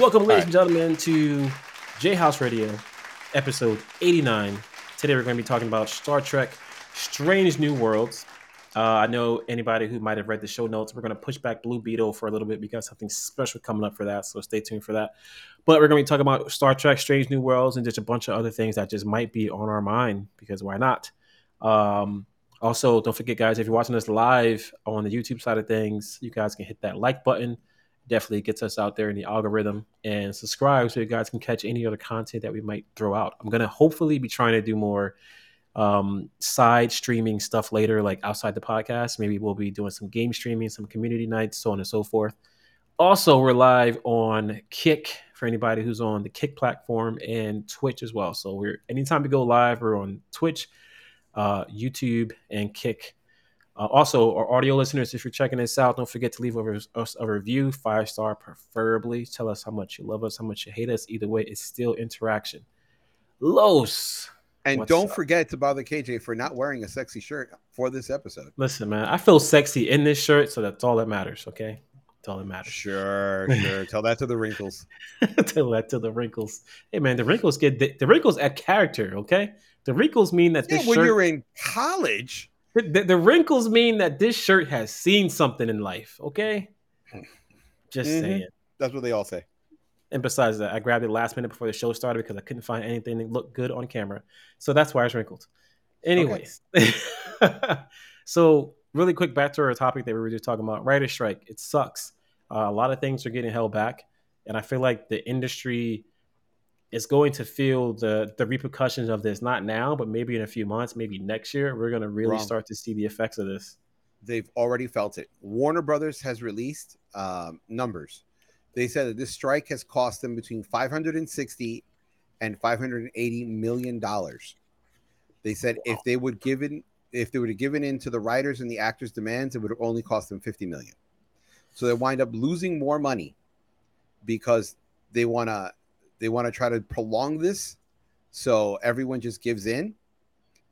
Welcome, ladies and gentlemen, to JHouze Radio, episode 89. Today we're going to be talking about Star Trek Strange New Worlds. Uh, I know anybody who might have read the show notes, we're going to push back Blue Beetle for a little bit. We got something special coming up for that, so stay tuned for that. But we're going to be talking about Star Trek Strange New Worlds and just a bunch of other things that just might be on our mind because why not? Um, also, don't forget, guys, if you're watching us live on the YouTube side of things, you guys can hit that like button definitely gets us out there in the algorithm and subscribe so you guys can catch any other content that we might throw out. I'm to hopefully be trying to do more um, side streaming stuff later, like outside the podcast. Maybe we'll be doing some game streaming, some community nights, so on and so forth. Also, we're live on Kick for anybody who's on the Kick platform and Twitch as well. So we're anytime we go live, we're on Twitch, uh, YouTube, and Kick. Uh, also, our audio listeners, if you're checking this out, don't forget to leave us a review, five star preferably. Tell us how much you love us, how much you hate us. Either way, it's still interaction. Los. And don't up? forget to bother KJ for not wearing a sexy shirt for this episode. Listen, man, I feel sexy in this shirt, so that's all that matters. Okay, that's all that matters. Sure, sure. Tell that to the wrinkles. Tell that to the wrinkles. Hey, man, the wrinkles get the, the wrinkles add character. Okay, the wrinkles mean that yeah, this when shirt, you're in college the, the, wrinkles mean that this shirt has seen something in life. Okay, just mm-hmm. saying. That's what they all say. And besides that, I grabbed it last minute before the show started because I couldn't find anything that looked good on camera. So that's why it's wrinkled. Anyways, okay. so really quick back to our topic that we were just talking about: writer strike. It sucks. Uh, a lot of things are getting held back, and I feel like the industry is going to feel the the repercussions of this not now but maybe in a few months maybe next year we're going to really Wrong. start to see the effects of this. They've already felt it. Warner brothers has released um, numbers. They said that this strike has cost them between 560 and 580 million dollars. They said wow. if they would given if they would have given in to the writers and the actors demands it would have only cost them 50 million. So they wind up losing more money because they want to they want to try to prolong this so everyone just gives in.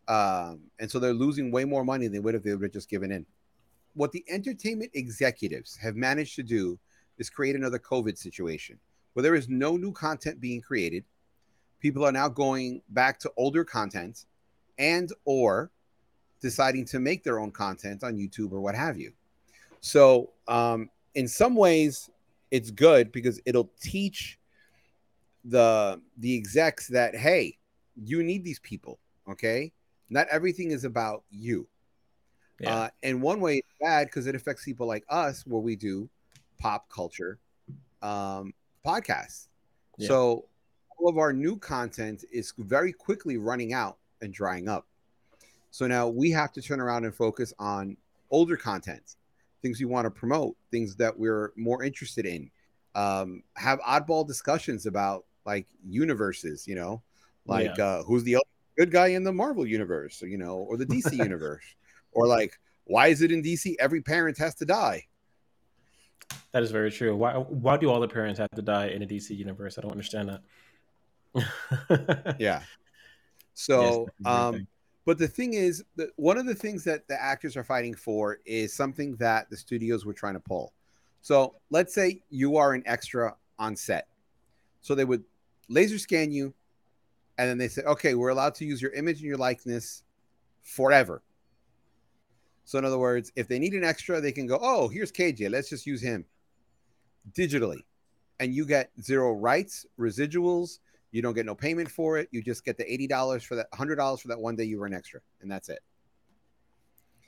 Um, and so they're losing way more money than they would if they would have just given in. What the entertainment executives have managed to do is create another COVID situation where there is no new content being created. People are now going back to older content and or deciding to make their own content on YouTube or what have you. So, um, in some ways, it's good because it'll teach the the execs that hey, you need these people. Okay, not everything is about you. Yeah. Uh, and one way it's bad because it affects people like us, where we do pop culture um, podcasts. Yeah. So all of our new content is very quickly running out and drying up. So now we have to turn around and focus on older content, things we want to promote, things that we're more interested in. Um, have oddball discussions about like universes, you know, like yeah. uh, who's the good guy in the Marvel universe, you know, or the DC universe, or like why is it in DC every parent has to die? That is very true. Why why do all the parents have to die in a DC universe? I don't understand that. yeah. So, yes, um, but the thing is that one of the things that the actors are fighting for is something that the studios were trying to pull. So let's say you are an extra on set. So they would laser scan you, and then they say, okay, we're allowed to use your image and your likeness forever. So in other words, if they need an extra, they can go, oh, here's KJ, let's just use him digitally, and you get zero rights, residuals. You don't get no payment for it. You just get the eighty dollars for that, hundred dollars for that one day you were an extra, and that's it.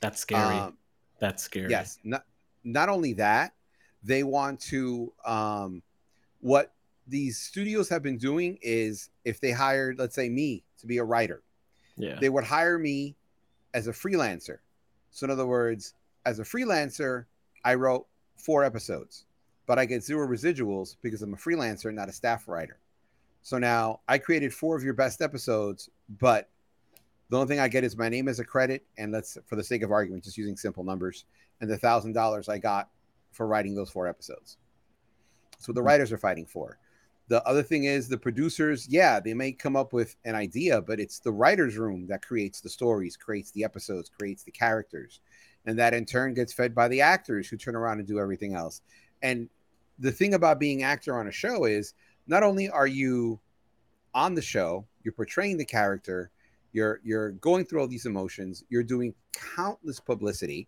That's scary. Um, that's scary. Yes. Not not only that, they want to um, what these studios have been doing is if they hired, let's say, me to be a writer, yeah, they would hire me as a freelancer. So, in other words, as a freelancer, I wrote four episodes, but I get zero residuals because I'm a freelancer, not a staff writer. So now I created four of your best episodes, but the only thing I get is my name as a credit, and let's, for the sake of argument, just using simple numbers, and the thousand dollars I got for writing those four episodes. So the mm-hmm. writers are fighting for. The other thing is the producers, yeah, they may come up with an idea, but it's the writer's room that creates the stories, creates the episodes, creates the characters. And that in turn gets fed by the actors who turn around and do everything else. And the thing about being actor on a show is not only are you on the show, you're portraying the character, you're you're going through all these emotions, you're doing countless publicity.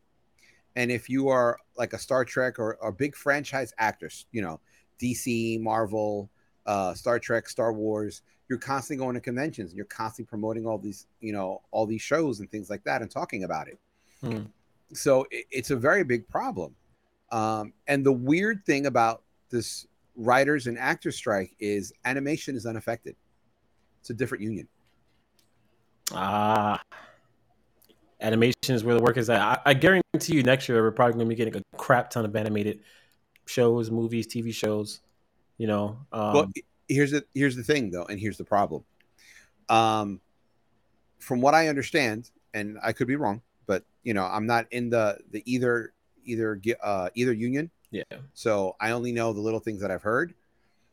And if you are like a Star Trek or a big franchise actors, you know, DC, Marvel, uh, Star Trek, Star Wars, you're constantly going to conventions, you're constantly promoting all these, you know, all these shows and things like that and talking about it. Hmm. So it, it's a very big problem. Um, and the weird thing about this writers and actors strike is animation is unaffected. It's a different union. Ah, animation is where the work is at. I, I guarantee you, next year we're probably going to be getting a crap ton of animated shows, movies, TV shows. You know, um, well, here's the here's the thing though, and here's the problem. Um, from what I understand, and I could be wrong, but you know, I'm not in the the either either uh, either union. yeah, So I only know the little things that I've heard.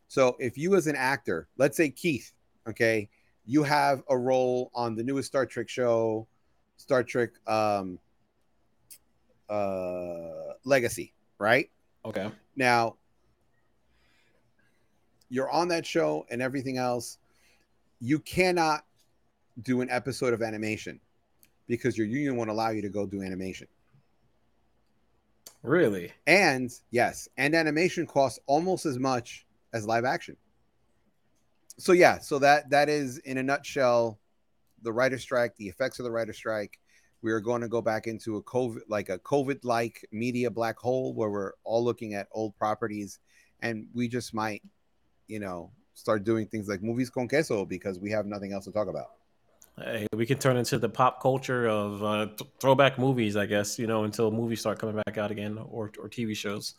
So if you as an actor, let's say Keith, okay, you have a role on the newest Star Trek show, Star Trek um uh Legacy, right? okay, Now you're on that show and everything else. You cannot do an episode of animation because your union won't allow you to go do animation. really? And yes, and animation costs almost as much as live action. So yeah, so that that is in a nutshell the writer strike, the effects of the writer strike. We are going to go back into a COVID like a COVID like media black hole where we're all looking at old properties and we just might, you know, start doing things like movies con queso because we have nothing else to talk about. Hey, we can turn into the pop culture of uh, th- throwback movies, I guess. You know, until movies start coming back out again, or or TV shows.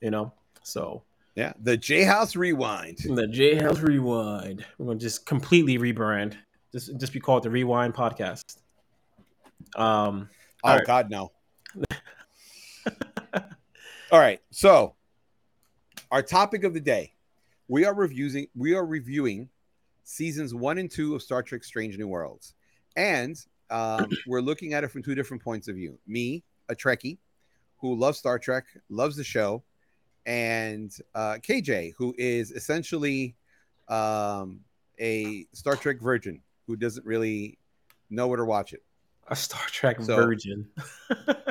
You know, so Yeah, the JHouze Rewind. the JHouze Rewind. We're gonna just completely rebrand. Just just be called the Rewind Podcast. Um, Oh right. God, no. All right. So our topic of the day. We are reviewing we are reviewing seasons one and two of Star Trek Strange New Worlds. And um, we're looking at it from two different points of view. Me, a Trekkie who loves Star Trek, loves the show, and uh, KJ, who is essentially um, a Star Trek virgin who doesn't really know where to watch it. a Star Trek So- virgin.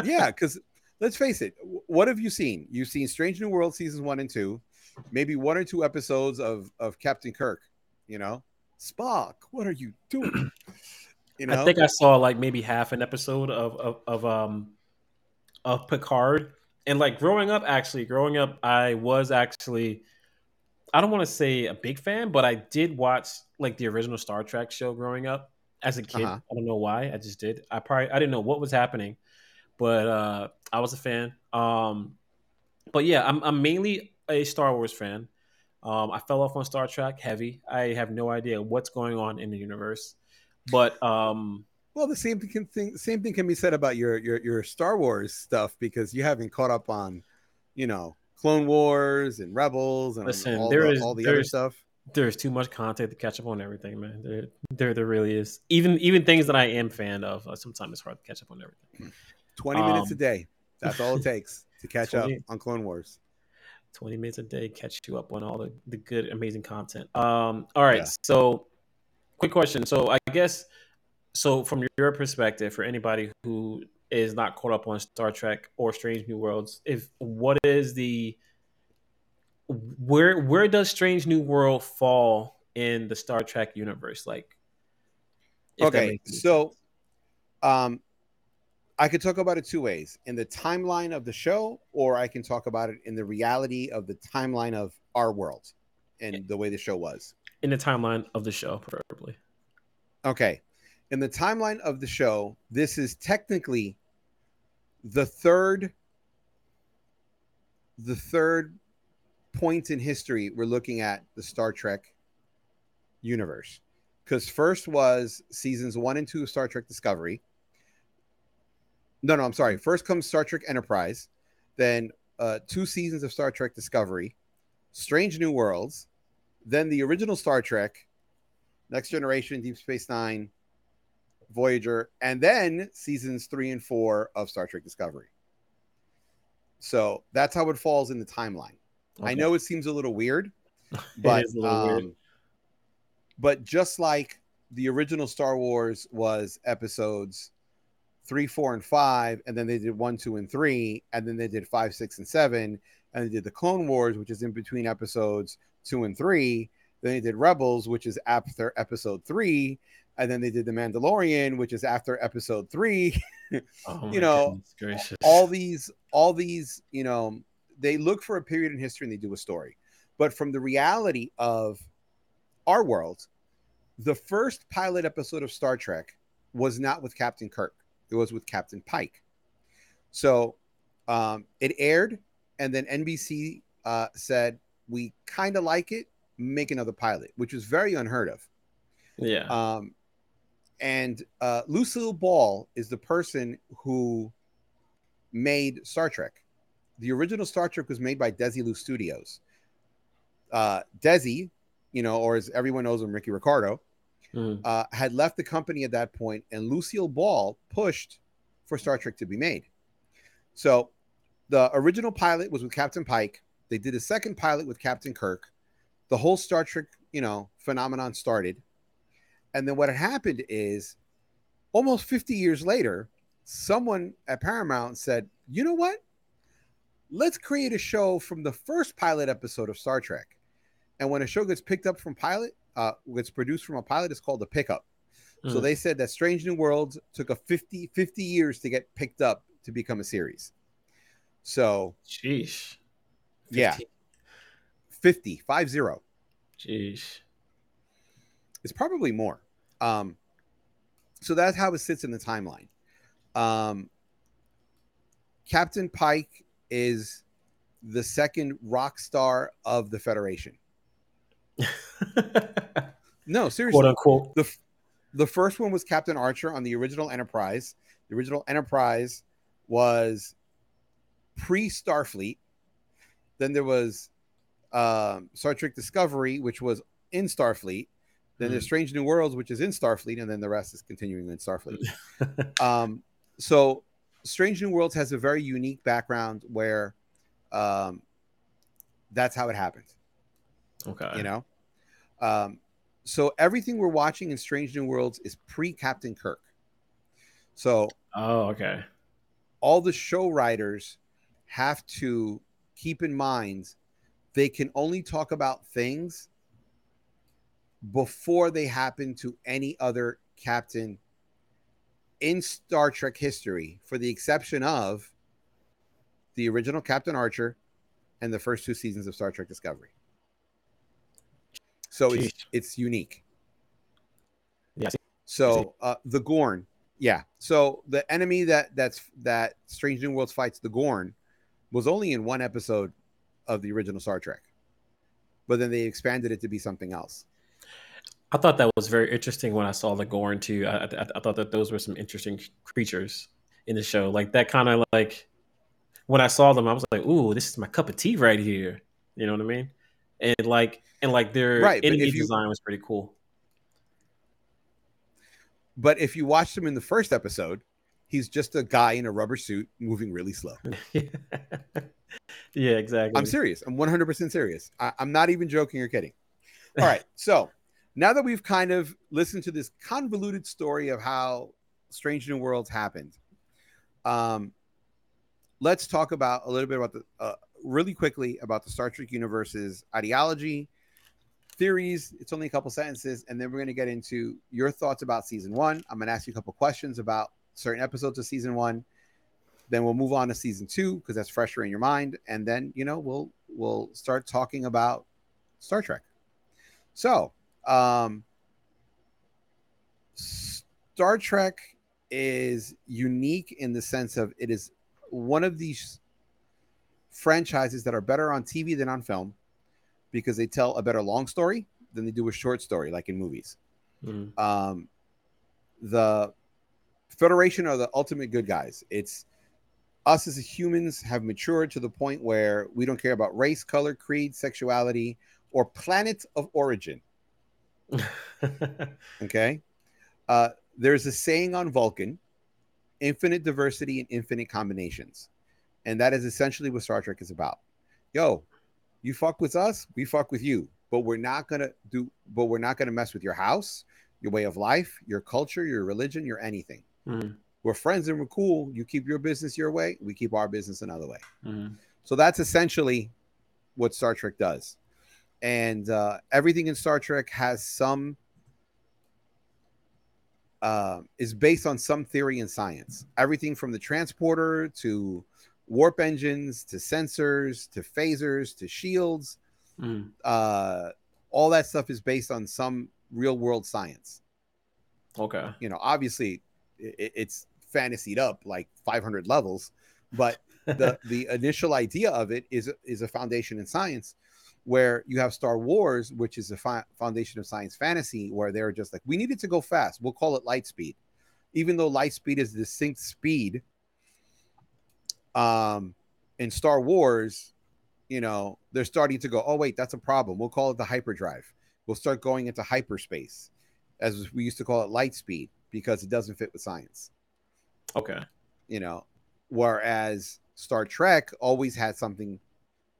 yeah, because let's face it, what have you seen? You've seen Strange New World seasons one and two, maybe one or two episodes of of Captain Kirk. You know, Spock, what are you doing? You know, I think I saw like maybe half an episode of of, of um of Picard. And like growing up, actually, growing up, I was actually I don't want to say a big fan, but I did watch like the original Star Trek show growing up as a kid. Uh-huh. I don't know why. I just did. I probably I didn't know what was happening, but uh I was a fan. Um but yeah, I'm I'm mainly a Star Wars fan. Um, I fell off on Star Trek heavy. I have no idea what's going on in the universe, but um, well, the same thing, same thing can be said about your your your Star Wars stuff because you haven't caught up on, you know, Clone Wars and Rebels and Listen, all, there the, is- all the other stuff. there's too much content to catch up on everything, man. There, there, there really is. Even even things that I am fan of, uh, sometimes it's hard to catch up on everything. Twenty minutes a um, day. That's all it takes to catch 20 up on Clone Wars. 20 minutes a day catch you up on all the, the good amazing content. Um all right Yeah. so quick question. So i guess so from your perspective for anybody who is not caught up on star trek or strange new worlds if what is the where where does strange new world fall in the star trek universe? Like okay so um i could talk about it two ways in the timeline of the show or i can talk about it in the reality of the timeline of our world and the way the show was. In the timeline of the show preferably. Okay. In the timeline of the show this is technically the third the third point in history we're looking at the star trek universe. Because first was seasons one and two of star trek discovery no no i'm sorry. First comes star trek enterprise then uh, two seasons of star trek discovery strange new worlds then the original star trek next generation deep space nine voyager and then seasons three and four of star trek discovery. So that's how it falls in the timeline. I know it seems a little weird, but little weird. um, but just like the original Star Wars was episodes three, four, and five, and then they did one, two, and three, and then they did five, six, and seven, and they did the Clone Wars, which is in between episodes two and three. Then they did Rebels, which is after episode three, and then they did the Mandalorian, which is after episode three. Oh you know, all these all these you know they look for a period in history and they do a story but from the reality of our world the first pilot episode of star trek was not with captain kirk it was with captain pike so um, it aired and then nbc uh, said we kind of like it make another pilot which was very unheard of yeah. um, and uh, Lucille Ball is the person who made Star Trek. The original Star Trek was made by Desilu Studios. Uh, Desi, you know, or as everyone knows him, Ricky Ricardo, Mm. uh, had left the company at that point, and Lucille Ball pushed for Star Trek to be made. So the original pilot was with Captain Pike. They did a second pilot with Captain Kirk. The whole Star Trek, you know, phenomenon started. And then what had happened is almost 50 years later, someone at Paramount said, you know what? Let's create a show from the first pilot episode of Star Trek. And when a show gets picked up from pilot, uh, gets produced from a pilot, it's called a pickup. So Mm. they said that Strange New Worlds took a 50, 50 years to get picked up to become a series. So Sheesh. Yeah. 15. 50, 5 0. Sheesh. It's probably more. Um, so that's how it sits in the timeline. Um, Captain Pike is the second rock star of the Federation. No, seriously. Quote unquote. the the first one was Captain Archer on the original Enterprise. The original Enterprise was pre Starfleet. Then there was um, Star Trek Discovery, which was in Starfleet. Then there's Strange New Worlds, which is in Starfleet, and then the rest is continuing in Starfleet. um, so Strange New Worlds has a very unique background where um, that's how it happened okay. you know um so everything we're watching in strange new worlds is pre captain kirk so Oh, okay. all the show writers have to keep in mind they can only talk about things before they happen to any other captain in Star Trek history, for the exception of the original Captain Archer and the first two seasons of Star Trek Discovery. So it's Jeez. it's unique. Yeah. So uh, the Gorn, yeah. So the enemy that that's that Strange New Worlds fights the Gorn was only in one episode of the original Star Trek, but then they expanded it to be something else. I thought that was very interesting when I saw the Gorn too. I, I, I thought that those were some interesting creatures in the show. Like that kind of like when I saw them, I was like, "Ooh, this is my cup of tea right here." You know what I mean? And like and like their Right, enemy you- design was pretty cool. But if you watched him in the first episode, he's just a guy in a rubber suit moving really slow. yeah, exactly. I'm serious. I'm 100% serious. I, I'm not even joking or kidding. All right. So now that we've kind of listened to this convoluted story of how Strange New Worlds happened, um, let's talk about a little bit about the, uh, really quickly about the Star Trek universe's ideology, theories. It's only a couple sentences. And then we're going to get into your thoughts about season one. I'm going to ask you a couple questions about certain episodes of season one. Then we'll move on to season two because that's fresher in your mind, and then you know we'll we'll start talking about Star Trek. So, um, Star Trek is unique in the sense of it is one of these franchises that are better on TV than on film because they tell a better long story than they do a short story, like in movies. Mm. Um, the Federation are the ultimate good guys. It's us as humans have matured to the point where we don't care about race, color, creed, sexuality, or planet of origin. Okay. Uh, there's a saying on Vulcan infinite diversity and infinite combinations. And that is essentially what Star Trek is about. Yo, You fuck with us, we fuck with you. But we're not gonna do. But we're not gonna mess with your house, your way of life, your culture, your religion, your anything. Mhm. We're friends and we're cool. You keep your business your way, we keep our business another way. Mhm. So that's essentially what Star Trek does. And uh, everything in Star Trek has some uh, is based on some theory in science. Everything from the transporter to warp engines to sensors to phasers to shields, Mhm. uh, all that stuff is based on some real world science. Okay. You know, obviously it, it's fantasied up like 500 levels, but the the initial idea of it is is a foundation in science where you have Star Wars, which is a fi- foundation of science fantasy, where they're just like, we needed to go fast. We'll call it light speed, even though light speed is distinct speed. Um, in Star Wars, you know, they're starting to go, oh wait, that's a problem. We'll call it the hyperdrive. We'll start going into hyperspace, as we used to call it light speed, because it doesn't fit with science okay. you know whereas star trek always had something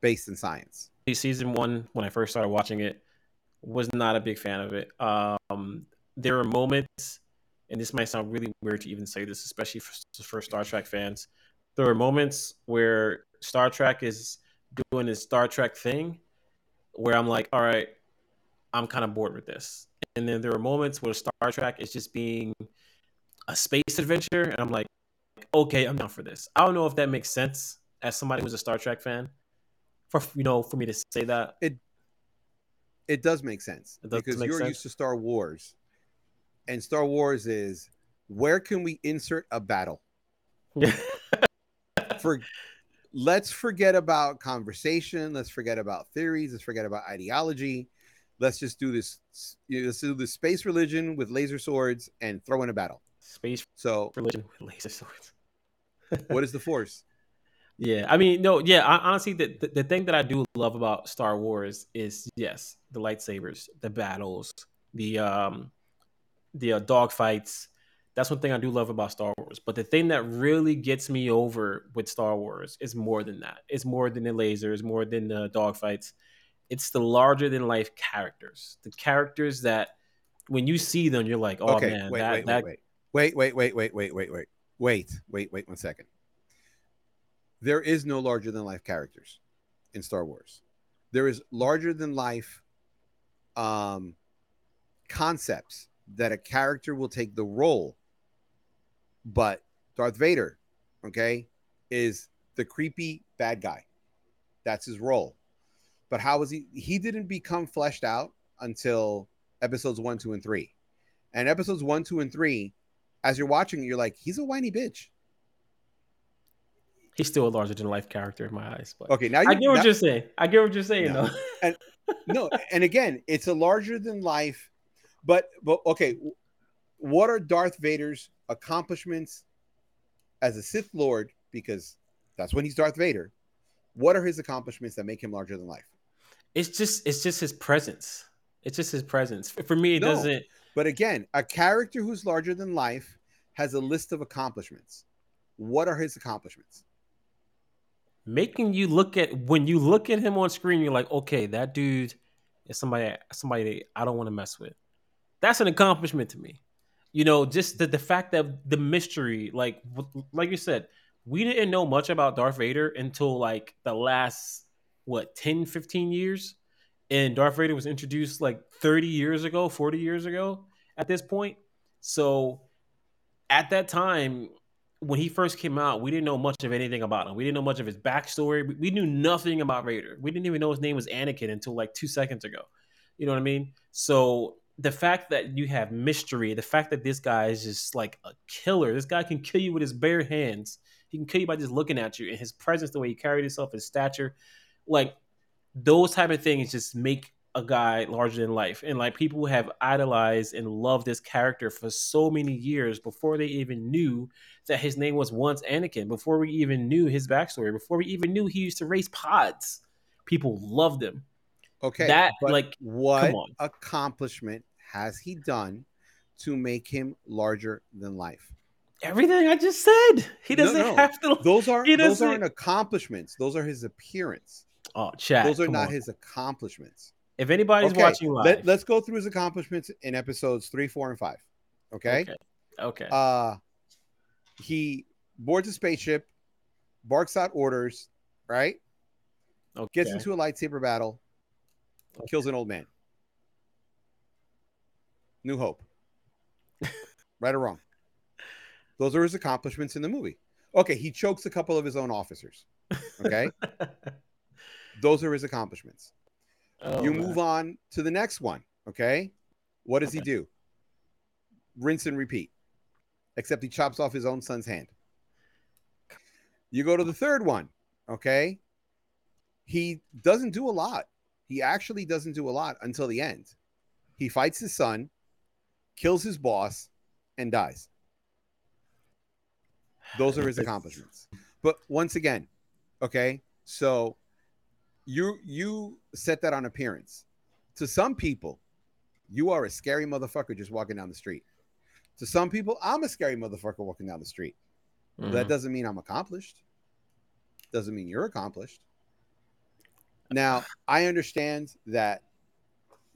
based in science season one when I first started watching it was not a big fan of it. Um, there were moments, and this might sound really weird to even say this, especially for, for Star Trek fans. There are moments where Star Trek is doing this Star Trek thing, where I'm like, all right, I'm kind of bored with this. And then there are moments where Star Trek is just being a space adventure, and I'm like, okay, I'm down for this. I don't know if that makes sense as somebody who's a Star Trek fan for you know for me to say that. it it does make sense It does because make you're sense. used to star wars and star wars is where can we insert a battle for let's forget about conversation let's forget about theories let's forget about ideology let's just do this you know, let's do the space religion with laser swords and throw in a battle Space so religion with laser swords. what is the force Yeah, I mean, no, yeah. I, honestly, the, the the thing that I do love about Star Wars is yes, the lightsabers, the battles, the um, the uh, dog fights. That's one thing I do love about Star Wars. But the thing that really gets me over with Star Wars is more than that. It's more than the lasers, more than the dog fights. It's the larger than life characters. The characters that when you see them, you're like, oh okay man, wait, that wait, that wait wait wait wait wait wait wait wait wait wait wait one second there is no larger than life characters in star wars there is larger than life um concepts that a character will take the role but darth vader okay is the creepy bad guy that's his role but how was he he didn't become fleshed out until episodes one two and three and episodes one, two, and three, as you're watching, you're like, he's a whiny bitch. he's still a larger than life character in my eyes. But Okay, now you I get what now- you're saying. I get what you're saying. No. though. no, and again, it's a larger than life, but but okay, what are Darth Vader's accomplishments as a Sith Lord? Because that's when he's Darth Vader. What are his accomplishments that make him larger than life? it's just it's just his presence. It's just his presence. For me, it No. doesn't. But again, a character who's larger than life has a list of accomplishments. What are his accomplishments? making you look at when you look at him on screen, you're like, okay, that dude is somebody somebody I don't want to mess with. That's an accomplishment to me. You know, just the, the fact that the mystery, like like you said, we didn't know much about Darth Vader until like the last what 10, 15 years. And Darth Vader was introduced like 30 years ago, 40 years ago at this point. So at that time, when he first came out, we didn't know much of anything about him. We didn't know much of his backstory. We- We knew nothing about Vader. We didn't even know his name was Anakin until like two seconds ago. You know what I mean? So the fact that you have mystery, the fact that this guy is just like a killer, this guy can kill you with his bare hands. He can kill you by just looking at you, and his presence, the way he carried himself, his stature, like those type of things, just make a guy larger than life. And like people have idolized and loved this character for so many years before they even knew that his name was once Anakin, before we even knew his backstory, before we even knew he used to race pods. People loved him. Okay, That, like, what accomplishment has he done to make him larger than life? Everything I just said. He doesn't no. have to. Those He those aren't accomplishments. Those are his appearance. Oh, chat. Those are not on. his accomplishments. If anybody's Okay, watching live, Let, us go through his accomplishments in episodes three, four, and five. Okay. Okay. Okay. Uh he boards a spaceship, barks out orders, right? okay. Gets into a lightsaber battle, kills an old man. New Hope. right or wrong? Those are his accomplishments in the movie. Okay, he chokes a couple of his own officers. Okay, those are his accomplishments. Oh, you man. move on to the next one. Okay, what does he do? Rinse and repeat. Except he chops off his own son's hand. You go to the third one. Okay, he doesn't do a lot. He actually doesn't do a lot until the end. He fights his son, kills his boss, and dies. Those are his accomplishments. But once again, okay, so you you set that on appearance. To some people, you are a scary motherfucker just walking down the street. To some people, I'm a scary motherfucker walking down the street. But That mm-hmm. doesn't mean I'm accomplished. Doesn't mean you're accomplished. Now, I understand that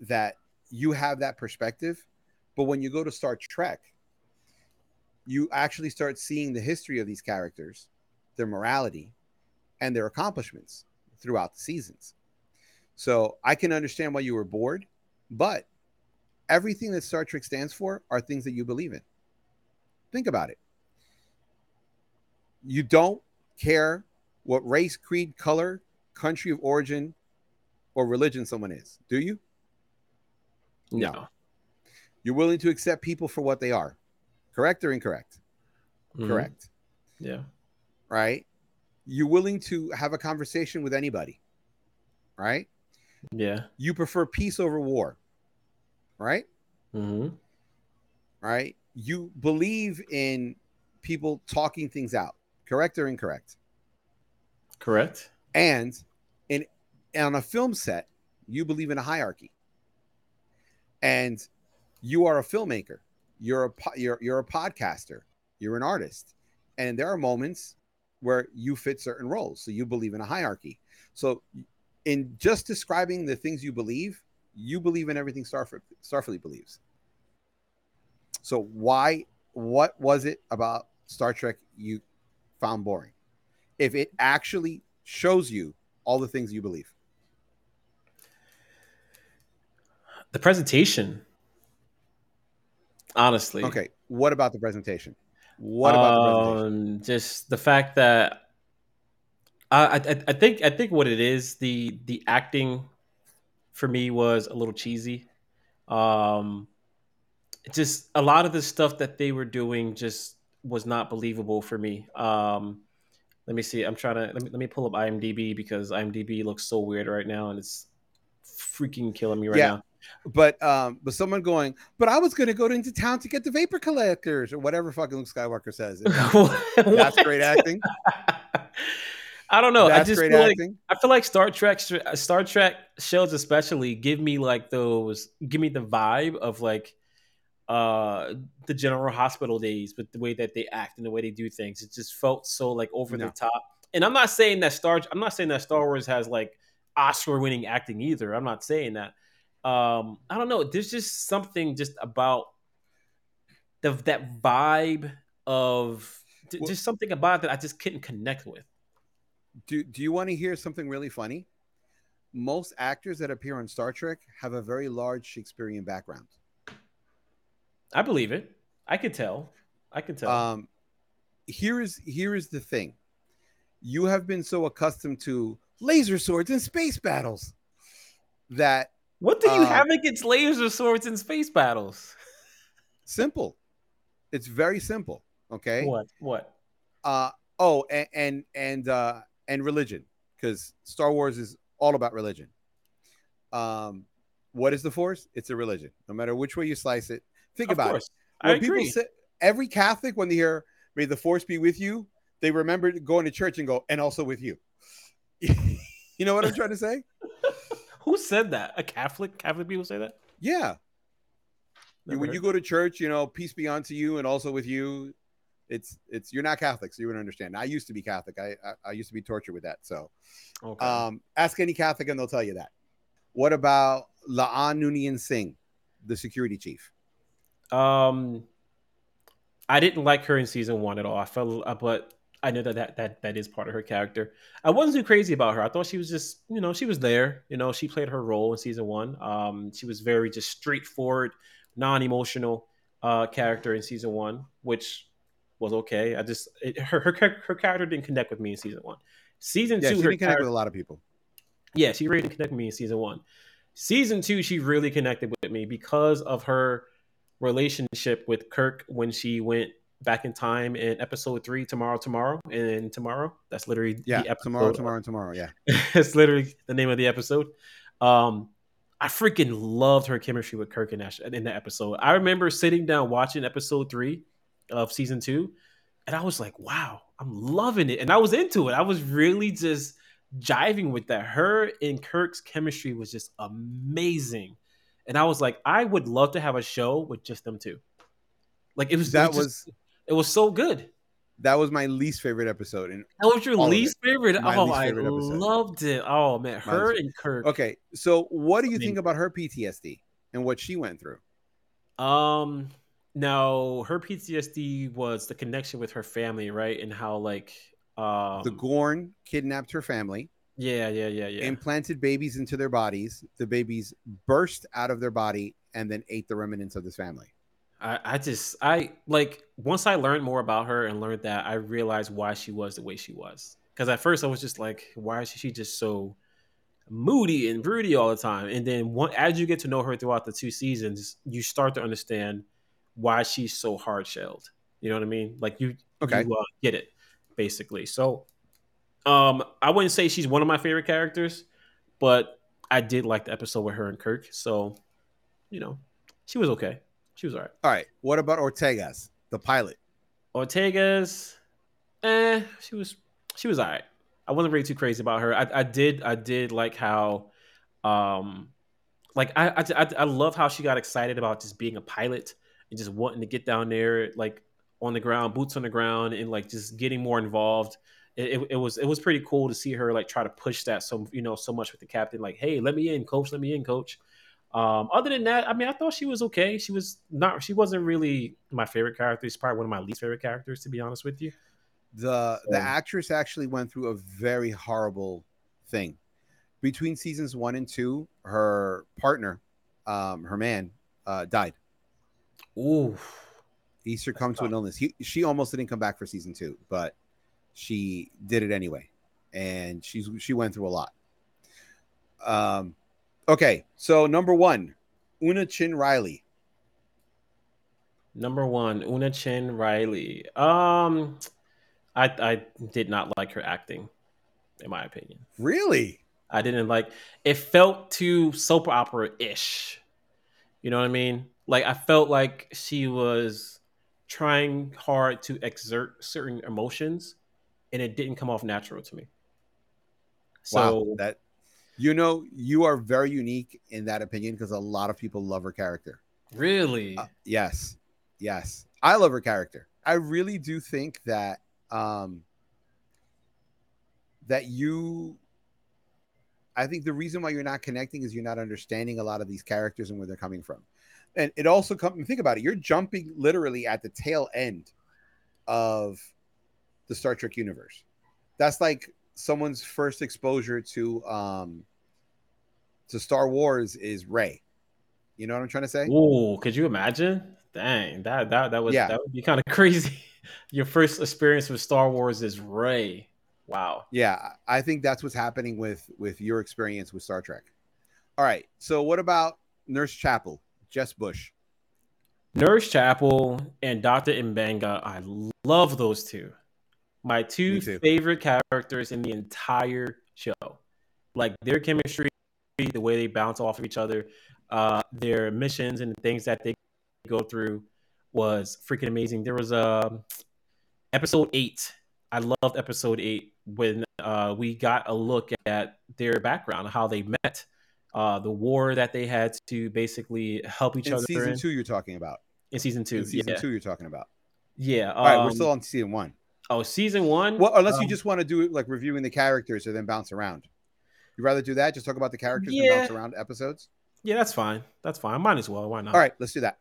that you have that perspective, but when you go to Star Trek, you actually start seeing the history of these characters, their morality, and their accomplishments throughout the seasons. So I can understand why you were bored, but everything that Star Trek stands for are things that you believe in. Think about it. You don't care what race, creed, color, country of origin, or religion someone is, do you? no. no. You're willing to accept people for what they are. Correct or incorrect? Mhm. Correct. Yeah. Right? You're willing to have a conversation with anybody. Right? Yeah. You prefer peace over war. Right? hmm Right? You believe in people talking things out. Correct or incorrect? Correct. And in on a film set, you believe in a hierarchy. And you are a filmmaker. You're a you're you're a podcaster. You're an artist. And there are moments where you fit certain roles. So you believe in a hierarchy. So in just describing the things you believe, you believe in everything Starfleet, Starfleet believes. So why what was it about Star Trek you found boring? If it actually shows you all the things you believe. The presentation. Honestly. Okay, what about the presentation? What about the presentation? Um, just the fact that I, I I- I think I think what it is the the acting for me was a little cheesy. Um, just a lot of the stuff that they were doing just was not believable for me. Um, let me see. I'm trying to let me let me pull up IMDb because IMDb looks so weird right now and it's freaking killing me right Yeah. now. But um, but someone going, but I was gonna go into town to get the vapor collectors or whatever fucking Luke Skywalker says. That's great acting. I don't know. I That's just great feel like acting. I feel like Star Trek Star Trek shows especially give me like those give me the vibe of like uh the General Hospital days with the way that they act and the way they do things. It just felt so like over No. the top. And I'm not saying that Star I'm not saying that Star Wars has like Oscar winning acting either. I'm not saying that. Um I don't know. There's just something just about the that vibe of Well- just something about it that I just couldn't connect with. Do Do you want to hear something really funny? Most actors that appear on Star Trek have a very large Shakespearean background. I believe it. I could tell. I could tell. Um, here is here is the thing. You have been so accustomed to laser swords and space battles that what do you uh, have against laser swords and space battles? simple. It's very simple. Okay. What? What? Uh oh, and and and uh and religion because Star Wars is all about religion. Um, what is the Force? It's a religion. No matter which way you slice it, think Of about course. it. I agree. people say every Catholic when they hear "May the Force be with you," they remember going to church and go, "And also with you." you know what I'm trying to say? Who said that? A Catholic? Catholic people say that? Yeah. Never when heard. you go to church, you know, peace be unto you, and also with you. It's it's you're not Catholic, so you wouldn't understand. I used to be Catholic. I I, I used to be tortured with that. So, Okay. um, ask any Catholic and they'll tell you that. What about La'an Noonien Singh, the security chief? Um, I didn't like her in season one at all. I felt, uh, but I know that, that that that is part of her character. I wasn't too crazy about her. I thought she was just, you know, she was there. You know, she played her role in season one. Um, she was very just straightforward, non-emotional uh, character in season one, which was okay. I just it, her her her character didn't connect with me in season one. Season Yeah, two, she her didn't connect with a lot of people. yeah, she really didn't connect with me in season one. Season two, she really connected with me because of her relationship with Kirk when she went back in time in episode three, Tomorrow, Tomorrow, and Tomorrow. That's literally Yeah, the episode. tomorrow, tomorrow, tomorrow. Yeah, it's literally the name of the episode. Um, I freaking loved her chemistry with Kirk in that, in that episode. I remember sitting down watching episode three of season two, and I was like, wow, I'm loving it. And I was into it. I was really just jiving with that. Her and Kirk's chemistry was just amazing. And I was like, I would love to have a show with just them two. Like it was that it was, just- it was so good. that was my least favorite episode. And That was your least favorite. My oh, least I episode. loved it. Oh man, her and Kirk. okay, so what do you I mean- think about her PTSD and what she went through? Um, now her PTSD was the connection with her family, right? And how like um, the Gorn kidnapped her family, yeah, yeah, yeah, yeah. implanted babies into their bodies. The babies burst out of their body and then ate the remnants of this family. I, I just I like once I learned more about her and learned that I realized why she was the way she was. Because at first I was just like, why is she just so moody and broody all the time? And then one, as you get to know her throughout the two seasons, you start to understand why she's so hard shelled. You know what I mean? Like you, Okay. you uh, get it basically. So, um, I wouldn't say she's one of my favorite characters, but I did like the episode with her and Kirk. So, you know, she was okay. She was all right. All right. What about Ortegas, the pilot? Ortega's, eh, she was she was alright. I wasn't really too crazy about her. I, I did I did like how, um, like I I I love how she got excited about just being a pilot and just wanting to get down there like on the ground, boots on the ground, and like just getting more involved. It, it, it was it was pretty cool to see her like try to push that so you know so much with the captain. Like, hey, let me in, coach. Let me in, coach. Um, other than that, I mean, I thought she was okay. She was not. She wasn't really my favorite character. She's probably one of my least favorite characters, to be honest with you. The the actress actually went through a very horrible thing. Between seasons one and two, her partner, um, her man, uh, died. Ooh, He succumbed to an illness. He, she almost didn't come back for season two, but she did it anyway, and she's she went through a lot. Um, okay, so number one, Una Chin Riley. number one, Una Chin Riley. Um, I I did not like her acting, in my opinion. Really? I didn't like. It felt too soap opera ish. You know what I mean? Like I felt like she was trying hard to exert certain emotions, and it didn't come off natural to me. So wow, that you know you are very unique in that opinion because a lot of people love her character. really, Uh, yes, yes, I love her character. I really do think that um that you I think the reason why you're not connecting is you're not understanding a lot of these characters and where they're coming from. And it also comes think about it, you're jumping literally at the tail end of the Star Trek universe. That's like someone's first exposure to um to Star Wars is Rey. You know what I'm trying to say? Ooh, could you imagine? Dang, that that that was Yeah. that would be kind of crazy. Your first experience with Star Wars is Rey. Wow. Yeah, I think that's what's happening with with your experience with Star Trek. All right, so what about Nurse Chapel, Jess Bush? Nurse Chapel and Dr. M'Benga, I love those two. My two favorite characters in the entire show. Like their chemistry, the way they bounce off of each other, uh, their missions and the things that they go through was freaking amazing. There was a episode eight. I loved episode eight when uh, we got a look at their background, how they met, uh, the war that they had to basically help each In other season in, two, you're talking about. in season two. In season yeah. two, you're talking about. Yeah. All right, we're um, still on season one. Oh, season one. Well, unless you um, just want to do it like reviewing the characters and then bounce around. You'd rather do that? Just talk about the characters and bounce around episodes. Yeah, that's fine. That's fine. Might as well. Why not? All right, let's do that.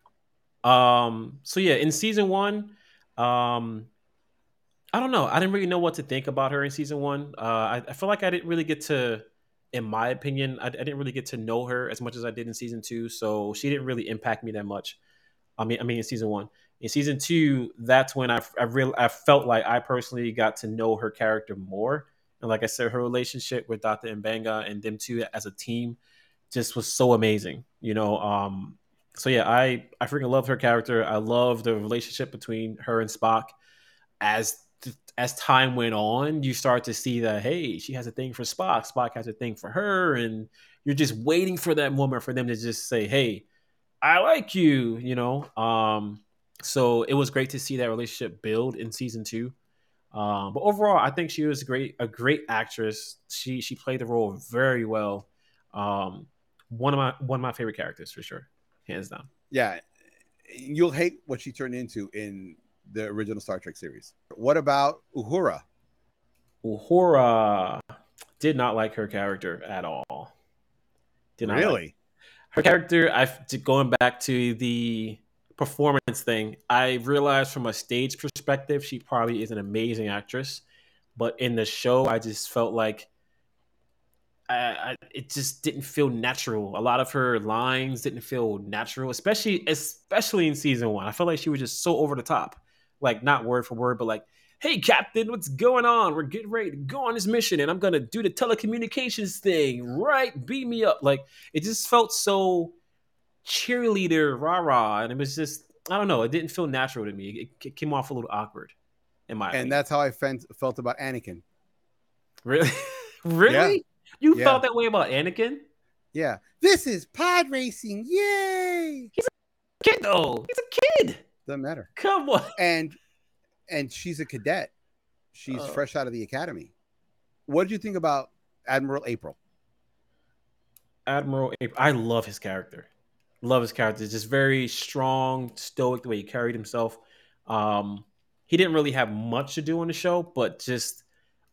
Um. So yeah, in season one, um, I don't know. I didn't really know what to think about her in season one. Uh, I, I feel like I didn't really get to, in my opinion, I, I didn't really get to know her as much as I did in season two. So she didn't really impact me that much. I mean, I mean, in season one. In season two, that's when I I real I felt like I personally got to know her character more. And like I said, her relationship with Dr. M'Benga and them two as a team just was so amazing. You know, um, so yeah, I I freaking love her character. I love the relationship between her and Spock. As as time went on, you start to see that hey, she has a thing for Spock. Spock has a thing for her, and you're just waiting for that moment for them to just say, "Hey, I like you," you know. Um, so it was great to see that relationship build in season two. Um, but overall, I think she was great, a great actress. She she played the role very well. Um, one of my one of my favorite characters for sure, hands down. Yeah, you'll hate what she turned into in the original Star Trek series. What about Uhura? Uhura did not like her character at all. Did not like- Really? her character. I going back to the performance thing. I realized from a stage perspective, she probably is an amazing actress, but in the show, I just felt like. I, I, it just didn't feel natural. A lot of her lines didn't feel natural, especially especially in season one. I felt like she was just so over the top, like not word for word, but like, "Hey, Captain, what's going on? We're getting ready to go on this mission, and I'm gonna do the telecommunications thing. Right? Beat me up." Like it just felt so cheerleader, rah rah, and it was just I don't know. It didn't feel natural to me. It, it came off a little awkward, in my And opinion. that's how I felt felt about Anakin. really, really, you Yeah. felt that way about Anakin? Yeah, this is pod racing. Yay! He's a kid though, he's a kid. Doesn't matter. Come on. And and she's a cadet. She's Oh. fresh out of the academy. What did you think about Admiral April? Admiral April. I love his character. Love his character. Just very strong, stoic the way he carried himself. Um, he didn't really have much to do on the show, but just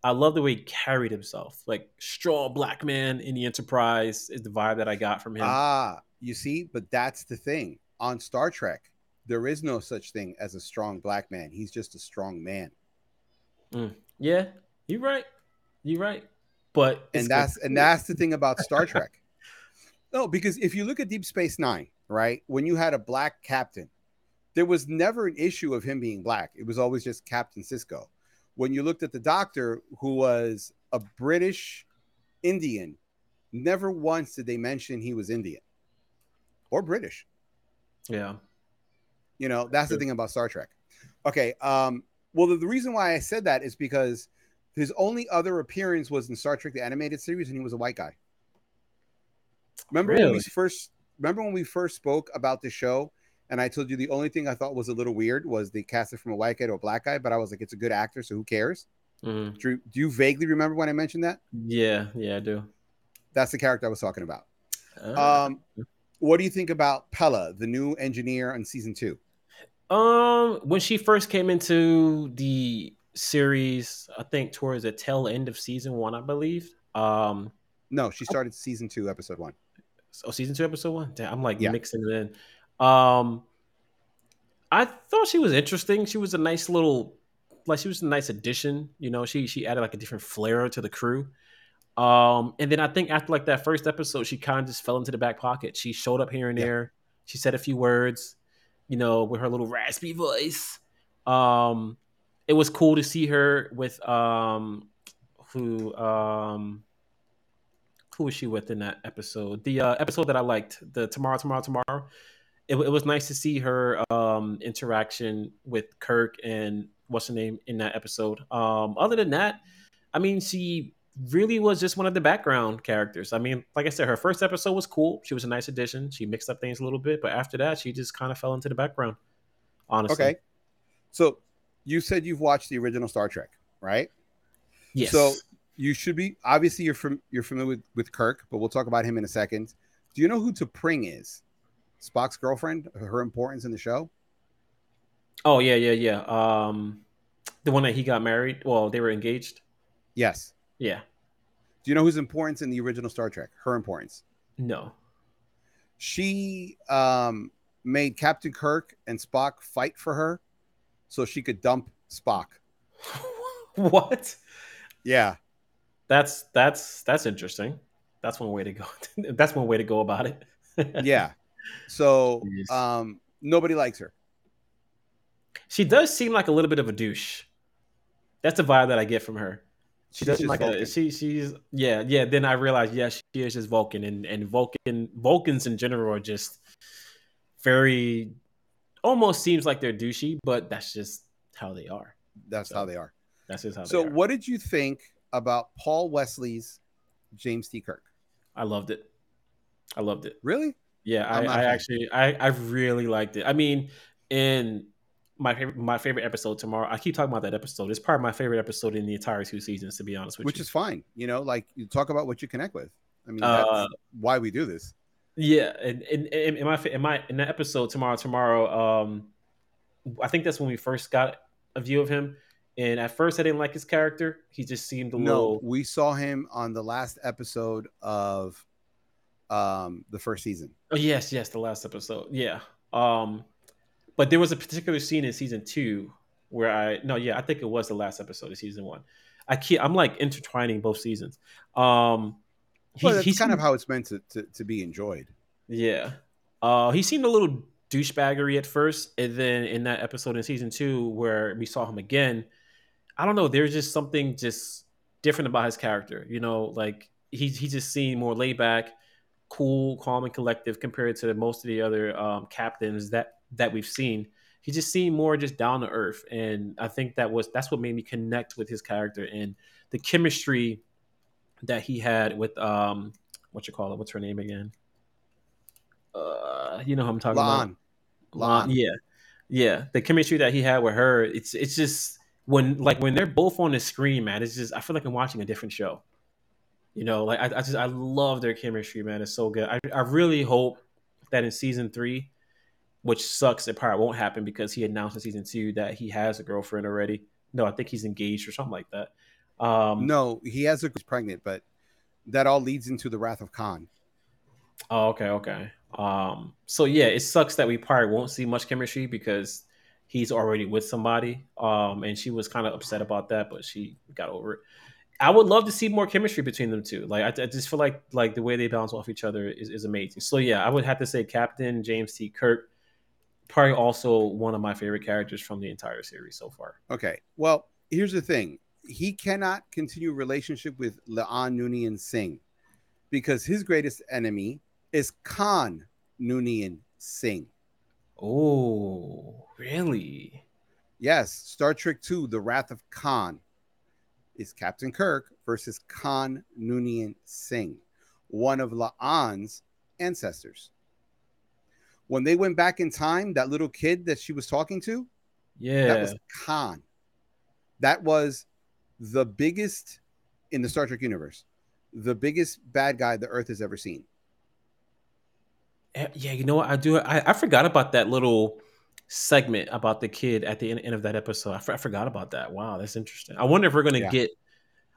I love the way he carried himself. Like strong black man in the Enterprise is the vibe that I got from him. Ah, you see, but that's the thing. On Star Trek, there is no such thing as a strong black man. He's just a strong man. yeah, you're right. You're right. But and that's and that's the thing about Star Trek. No, because if you look at Deep Space Nine, right, when you had a black captain, there was never an issue of him being black. It was always just Captain Sisko. When you looked at the Doctor, who was a British Indian, never once did they mention he was Indian or British. yeah. You know, that's the thing about Star Trek. Okay. Um, well, the, the reason why I said that is because his only other appearance was in Star Trek the animated series, and he was a white guy. Remember when we first remember when we first spoke about the show, and I told you the only thing I thought was a little weird was they cast it from a white guy to a black guy, but I was like, it's a good actor, so who cares? Mhm. Drew, do you vaguely remember when I mentioned that? Yeah, yeah, I do. That's the character I was talking about. Uh, Um, what do you think about Pelia, the new engineer on season two? Um, when she first came into the series, I think towards the tail end of season one, I believe. Um, No, she started season two, episode one. Oh, season two, episode one. Damn, I'm like Yeah. mixing it in. Um, I thought she was interesting. She was a nice little, like she was a nice addition. You know, she she added like a different flair to the crew. Um, and then I think after like that first episode, she kind of just fell into the back pocket. She showed up here and Yeah. there. She said a few words, you know, with her little raspy voice. Um, it was cool to see her with um, who um, who was she with in that episode? The uh, episode that I liked, the tomorrow, tomorrow, tomorrow. It, it was nice to see her um, interaction with Kirk and what's her name in that episode. Um, other than that, I mean, she really was just one of the background characters. I mean, like I said, her first episode was cool. She was a nice addition. She mixed up things a little bit, but after that, she just kind of fell into the background. Honestly, Okay. So you said you've watched the original Star Trek, right? Yes. So you should be obviously you're from you're familiar with, with Kirk, but we'll talk about him in a second. Do you know who T'Pring is? Spock's girlfriend, her importance in the show? Oh yeah, yeah, yeah. Um, the one that he got married. Well, they were engaged. Yes. Yeah. Do you know whose importance in the original Star Trek? Her importance. No. She um, made Captain Kirk and Spock fight for her, so she could dump Spock. what? Yeah. That's that's that's interesting. That's one way to go. that's one way to go about it. yeah. So um, nobody likes her. She does seem like a little bit of a douche. That's the vibe that I get from her. She doesn't like a, she she's yeah yeah. Then I realized yeah she is just Vulcan and and Vulcan Vulcans in general are just very almost seems like they're douchey, but that's just how they are. That's So, how they are. That's just how So they are. what did you think about Paul Wesley's James T. Kirk? I loved it. I loved it. Really? Yeah, I, I actually I, I really liked it. I mean, in my favorite my favorite episode tomorrow, I keep talking about that episode. It's probably my favorite episode in the entire two seasons, to be honest with Which you. Which is fine. You know, like you talk about what you connect with. I mean, Uh, why we do this. Yeah, and in, in, in my in my in that episode tomorrow tomorrow, um, I think that's when we first got a view of him. And at first, I didn't like his character. He just seemed a No, little. we saw him on the last episode of um the first season. Oh yes, yes, the last episode. Yeah. Um, but there was a particular scene in season two where I no, yeah, I think it was the last episode of season one. I keep I'm like intertwining both seasons. Um, he, Well, that's he kind of how it's meant to, to, to be enjoyed. Yeah. Uh, he seemed a little douchebaggery at first, and then in that episode in season two where we saw him again, I don't know. There's just something just different about his character. You know, like he he just seemed more laid back, cool, calm, and collective compared to most of the other um, captains that that we've seen. He just seemed more just down to earth, and I think that was that's what made me connect with his character and the chemistry that he had with um what you call it? What's her name again? Uh, you know who I'm talking about. La'an. Lon, La'an. yeah, yeah. The chemistry that he had with her, it's it's just when like when they're both on the screen, man. It's just I feel like I'm watching a different show. You know, like I, I just I love their chemistry, man. It's so good. I, I really hope that in season three, which sucks, it probably won't happen because he announced in season two that he has a girlfriend already. No, I think he's engaged or something like that. Um, No, he has a he's pregnant, but that all leads into the Wrath of Khan. Oh, okay, okay. Um, so yeah, it sucks that we probably won't see much chemistry because he's already with somebody. Um, and she was kind of upset about that, but she got over it. I would love to see more chemistry between them two. Like I, I just feel like like the way they bounce off each other is, is amazing. So yeah, I would have to say Captain James T. Kirk, probably also one of my favorite characters from the entire series so far. Okay. Well, here's the thing. He cannot continue relationship with La'an Noonien Singh because his greatest enemy is Khan Noonien Singh. Oh, really? Yes, Star Trek II, The Wrath of Khan is Captain Kirk versus Khan Noonien Singh, one of La'an's ancestors. When they went back in time, that little kid that she was talking to, Yeah. that was Khan. That was the biggest in the Star Trek universe, the biggest bad guy the Earth has ever seen. Eh, Yeah, you know what? I do. I, I forgot about that little segment about the kid at the end, end of that episode. I, forgot about that. Wow, that's interesting. I wonder if we're gonna Yeah. get.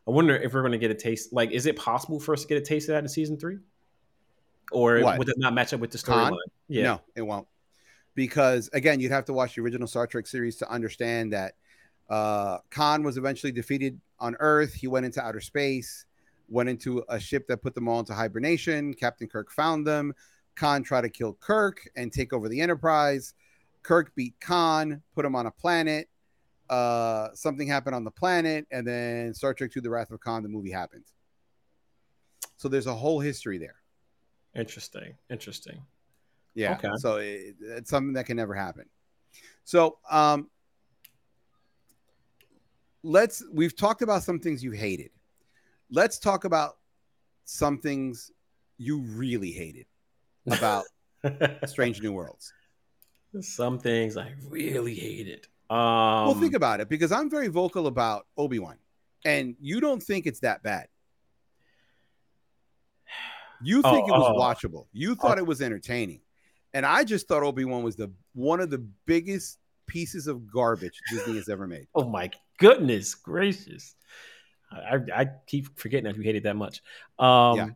I wonder if we're gonna get a taste. Like, is it possible for us to get a taste of that in season three, or What? would it not match up with the storyline? Yeah. No, it won't. Because again, you'd have to watch the original Star Trek series to understand that uh, Khan was eventually defeated on Earth. He went into outer space, went into a ship that put them all into hibernation. Captain Kirk found them. Khan tried to kill Kirk and take over the Enterprise. Kirk beat Khan, put him on a planet. Uh, something happened on the planet, and then Star Trek II: The Wrath of Khan, the movie happened. So there's a whole history there. Interesting. Interesting. Yeah. Okay. So it, it's something that can never happen. So um let's we've talked about some things you hated. Let's talk about some things you really hated about Strange New Worlds. Some things I really hated. Um, well, think about it because I'm very vocal about Obi-Wan and you don't think it's that bad. You Oh, think it was oh. watchable. You thought it was entertaining. And I just thought Obi-Wan was the one of the biggest pieces of garbage Disney has ever made. Oh my goodness gracious! I, I keep forgetting that you hated that much. Um, yeah.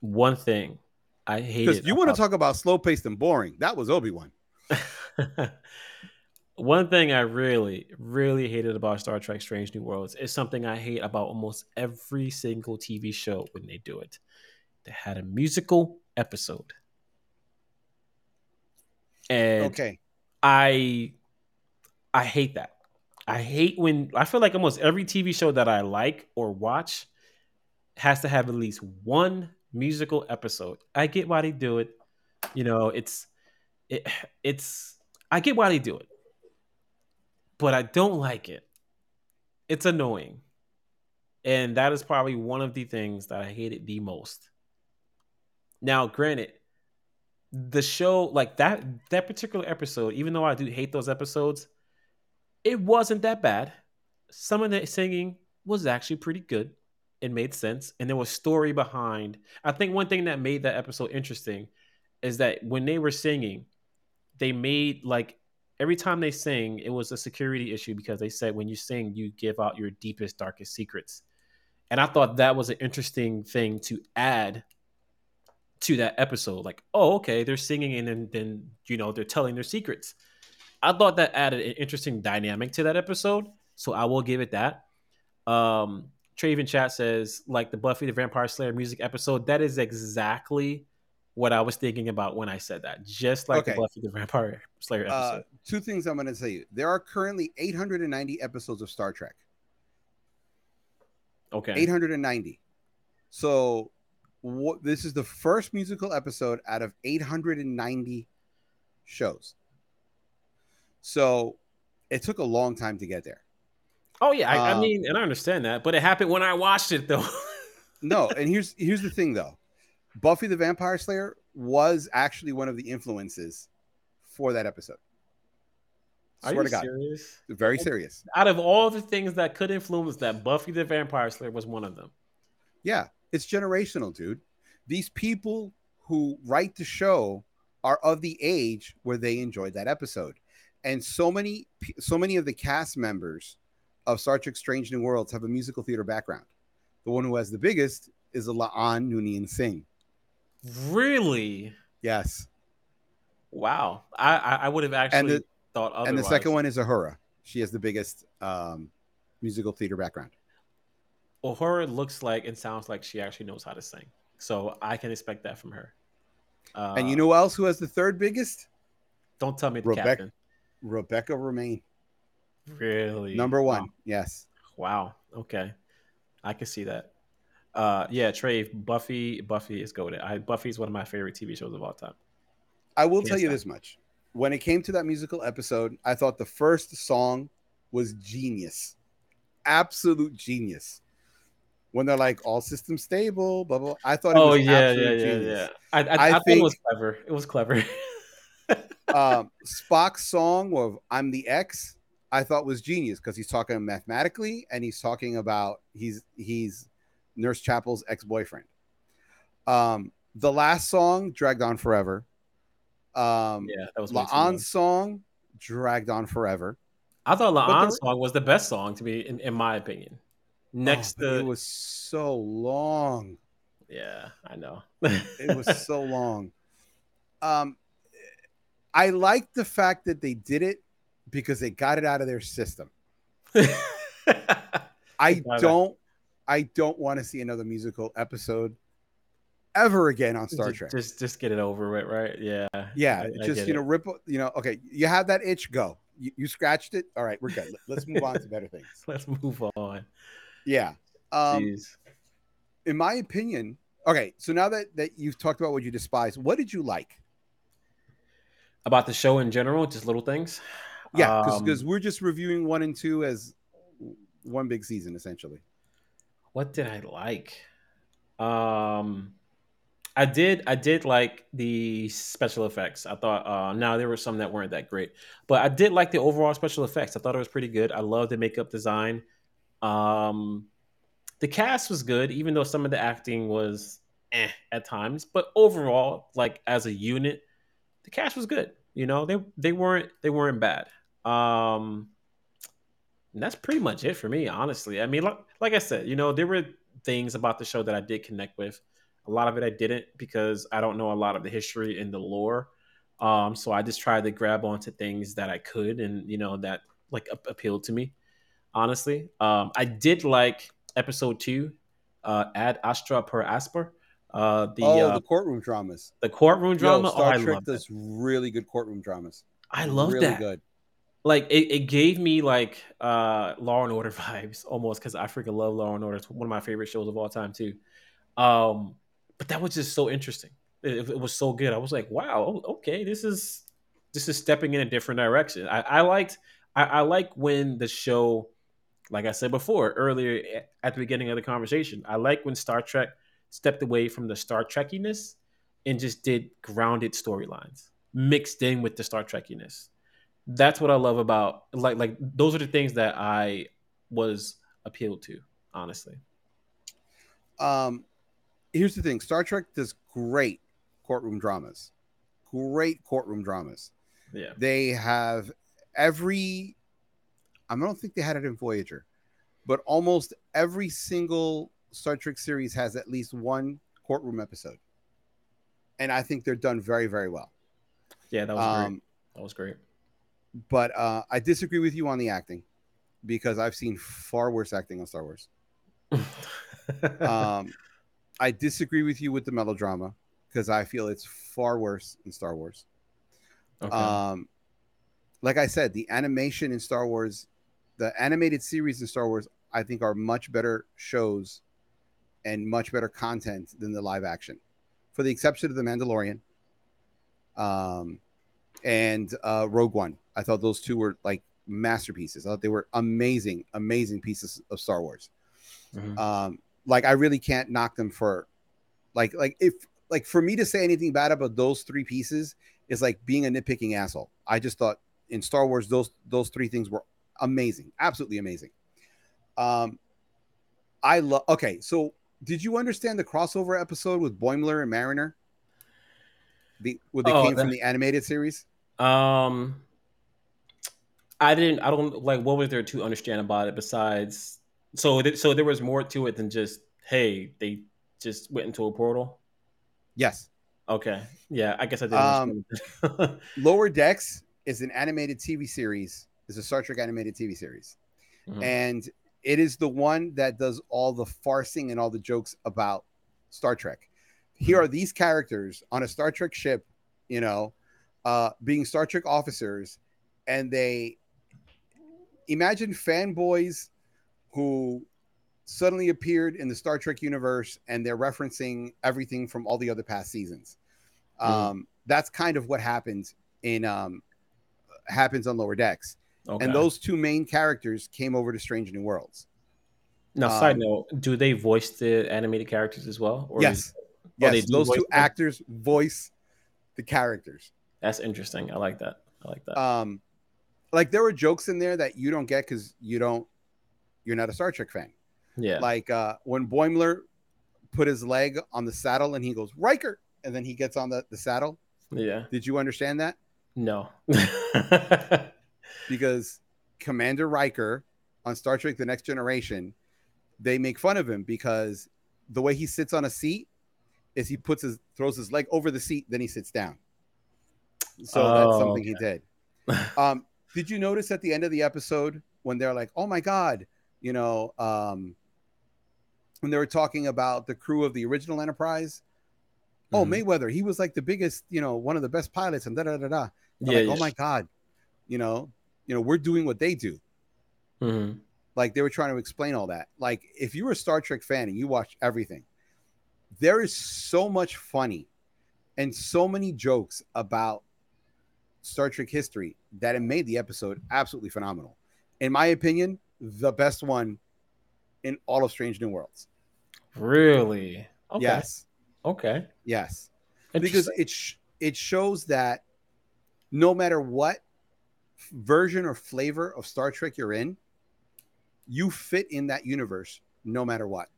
One thing I hate because you want to talk about slow paced and boring. That was Obi Wan. One thing I really, really hated about Star Trek Strange New Worlds is something I hate about almost every single TV show when they do it. They had a musical episode. And okay. I I hate that. I hate when I feel like almost every TV show that I like or watch has to have at least one musical episode. I get why they do it. You know, it's it, it's I get why they do it but I don't like it. It's annoying. And that is probably one of the things that I hated the most. Now, granted, the show, like that that particular episode, even though I do hate those episodes, it wasn't that bad. Some of the singing was actually pretty good. It made sense. And there was story behind. I think one thing that made that episode interesting is that when they were singing, they made like every time they sing, it was a security issue because they said when you sing, you give out your deepest, darkest secrets. And I thought that was an interesting thing to add to that episode. Like, oh, okay, they're singing and then, then you know, they're telling their secrets. I thought that added an interesting dynamic to that episode. So I will give it that. Um, Traven Chat says, like the Buffy the Vampire Slayer music episode, that is exactly what I was thinking about when I said that. Just like okay. the Buffy the Vampire Slayer uh, episode. Uh, two things I'm going to tell you. There are currently 890 episodes of Star Trek. Okay. 890. So what, this is the first musical episode out of 890 shows. So it took a long time to get there. Oh yeah, I, um, I mean, and I understand that, but it happened when I watched it though. no, and here's here's the thing though. Buffy the Vampire Slayer was actually one of the influences for that episode. Are Swear you to God. serious? Very serious. Out of all the things that could influence that, Buffy the Vampire Slayer was one of them. Yeah, it's generational, dude. These people who write the show are of the age where they enjoyed that episode. And so many so many of the cast members of Star Trek Strange New Worlds have a musical theater background. The one who has the biggest is La'an Noonien Singh. Really? Yes. Wow. I I, would have actually and the, thought otherwise. And the second one is Uhura. She has the biggest um, musical theater background. Uhura looks like and sounds like she actually knows how to sing. So I can expect that from her. Uh, and you know who else who has the third biggest? Don't tell me the Rebecca, captain. Rebecca Romijn. Really? Number one. Wow. Yes. Wow. Okay. I can see that. Uh, yeah, Trey, Buffy, Buffy is goaded. I Buffy is one of my favorite TV shows of all time. I will tell you this much: when it came to that musical episode, I thought the first song was genius, absolute genius. When they're like all systems stable, blah blah. I thought. oh yeah, yeah, yeah, yeah. I, I, I, I think it was clever. It was clever. um, Spock's song of "I'm the X" I thought was genius because he's talking mathematically and he's talking about he's he's Nurse Chapel's ex boyfriend. Um, the last song dragged on forever. Um, yeah, that was La'an's song dragged on forever. I thought La'an's song was the best song to be, in, in my opinion. Next, oh, to it was so long. Yeah, I know. it was so long. Um, I like the fact that they did it because they got it out of their system. I don't I don't want to see another musical episode ever again on Star just, Trek. Just just get it over with, right? Yeah. Yeah. I, just I you know, rip you know, okay, you have that itch, go. You, you scratched it. All right, we're good. Let's move on to better things. Let's move on. Yeah. Um Jeez. in my opinion, okay, so now that, that you've talked about what you despise, what did you like? About the show in general, just little things. Yeah, because um, we're just reviewing one and two as one big season essentially what did I like? Um, I did I did like the special effects. I thought uh now there were some that weren't that great. But I did like the overall special effects. I thought it was pretty good. I love the makeup design. Um the cast was good, even though some of the acting was eh at times. But overall, like as a unit, the cast was good. You know, they they weren't they weren't bad. Um, that's pretty much it for me, honestly. I mean, like, like I said, you know, there were things about the show that I did connect with. A lot of it I didn't because I don't know a lot of the history and the lore. Um, so I just tried to grab onto things that I could, and you know that like a- appealed to me. Honestly, um, I did like episode two, uh, Ad Astra per Aspera. Uh, the oh, uh, the courtroom dramas. the courtroom drama. Yo, oh, I Star Trek love that. does really good courtroom dramas. I love really that. good. Like it, it gave me like uh law and order vibes almost because i freaking love law and order. It's one of my favorite shows of all time too. Um but that was just so interesting. It, it was so good. I was like wow okay this is this is stepping in a different direction. I, I liked I, I like when the show like i said before earlier at the beginning of the conversation i like when star trek stepped away from the star trekkiness and just did grounded storylines mixed in with the star trekkiness that's what I love about like like those are the things that I was appealed to, honestly. Um, here's the thing: Star Trek does great courtroom dramas. Great courtroom dramas. Yeah. They have every. I don't think they had it in Voyager, but almost every single Star Trek series has at least one courtroom episode, and I think they're done very, very well. Yeah, that was great. Um, That was great. But uh, I disagree with you on the acting because I've seen far worse acting on Star Wars. Um, I disagree with you with the melodrama because I feel it's far worse in Star Wars. okay. Um, like I said, the animation in Star Wars, the animated series in Star Wars, I think are much better shows and much better content than the live action, for the exception of the Mandalorian, um, and uh, Rogue One. I thought those two were like masterpieces. I thought they were amazing, amazing pieces of Star Wars. Mhm. um like i really can't knock them for like like if like for me to say anything bad about those three pieces is like being a nitpicking asshole. I just thought in star wars those those three things were amazing absolutely amazing. Um i love okay so did you understand the crossover episode with boimler and mariner? The where they Oh, came from the animated series? Um, I didn't. I don't like. What was there to understand about it besides? So, th- so there was more to it than just hey, they just went into a portal. yes Okay, yeah, I guess I didn't. Um, lower decks is an animated tv series is a star trek animated tv series Mhm. and it is the one that does all the farcing and all the jokes about Star Trek. Here are these characters on a Star Trek ship, you know, uh, being Star Trek officers, and they imagine fanboys who suddenly appeared in the Star Trek universe and they're referencing everything from all the other past seasons. Mhm. Um, that's kind of what happens in um, happens on Lower Decks okay. and those two main characters came over to Strange New Worlds. now, side um, note, do they voice the animated characters as well? Or yes, is- Oh, they yes, those two them? actors voice the characters. that's interesting. I like that. I like that. Um, like there were jokes in there that you don't get because you don't, you're not a Star Trek fan. yeah. Like uh, when Boimler put his leg on the saddle and he goes Riker, and then he gets on the, the saddle. yeah. Did you understand that? No. Because Commander Riker on Star Trek: The Next Generation, they make fun of him because the way he sits on a seat is he puts his throws his leg over the seat, then he sits down. So that's Oh, something he did. Um, did you notice at the end of the episode when they're like, "Oh my god," you know, um, when they were talking about the crew of the original Enterprise? Oh, Mhm. Mayweather, he was like the biggest, you know, one of the best pilots, and da da da da. yeah. like, oh my god, you know, you know, we're doing what they do. Mhm. Like they were trying to explain all that. Like if you were a Star Trek fan and you watch everything, there is so much funny and so many jokes about Star Trek history that it made the episode absolutely phenomenal. In my opinion, the best one in all of Strange New Worlds. Really? Okay. Yes, Okay. yes, because it sh- it shows that no matter what version or flavor of Star Trek you're in, you fit in that universe no matter what.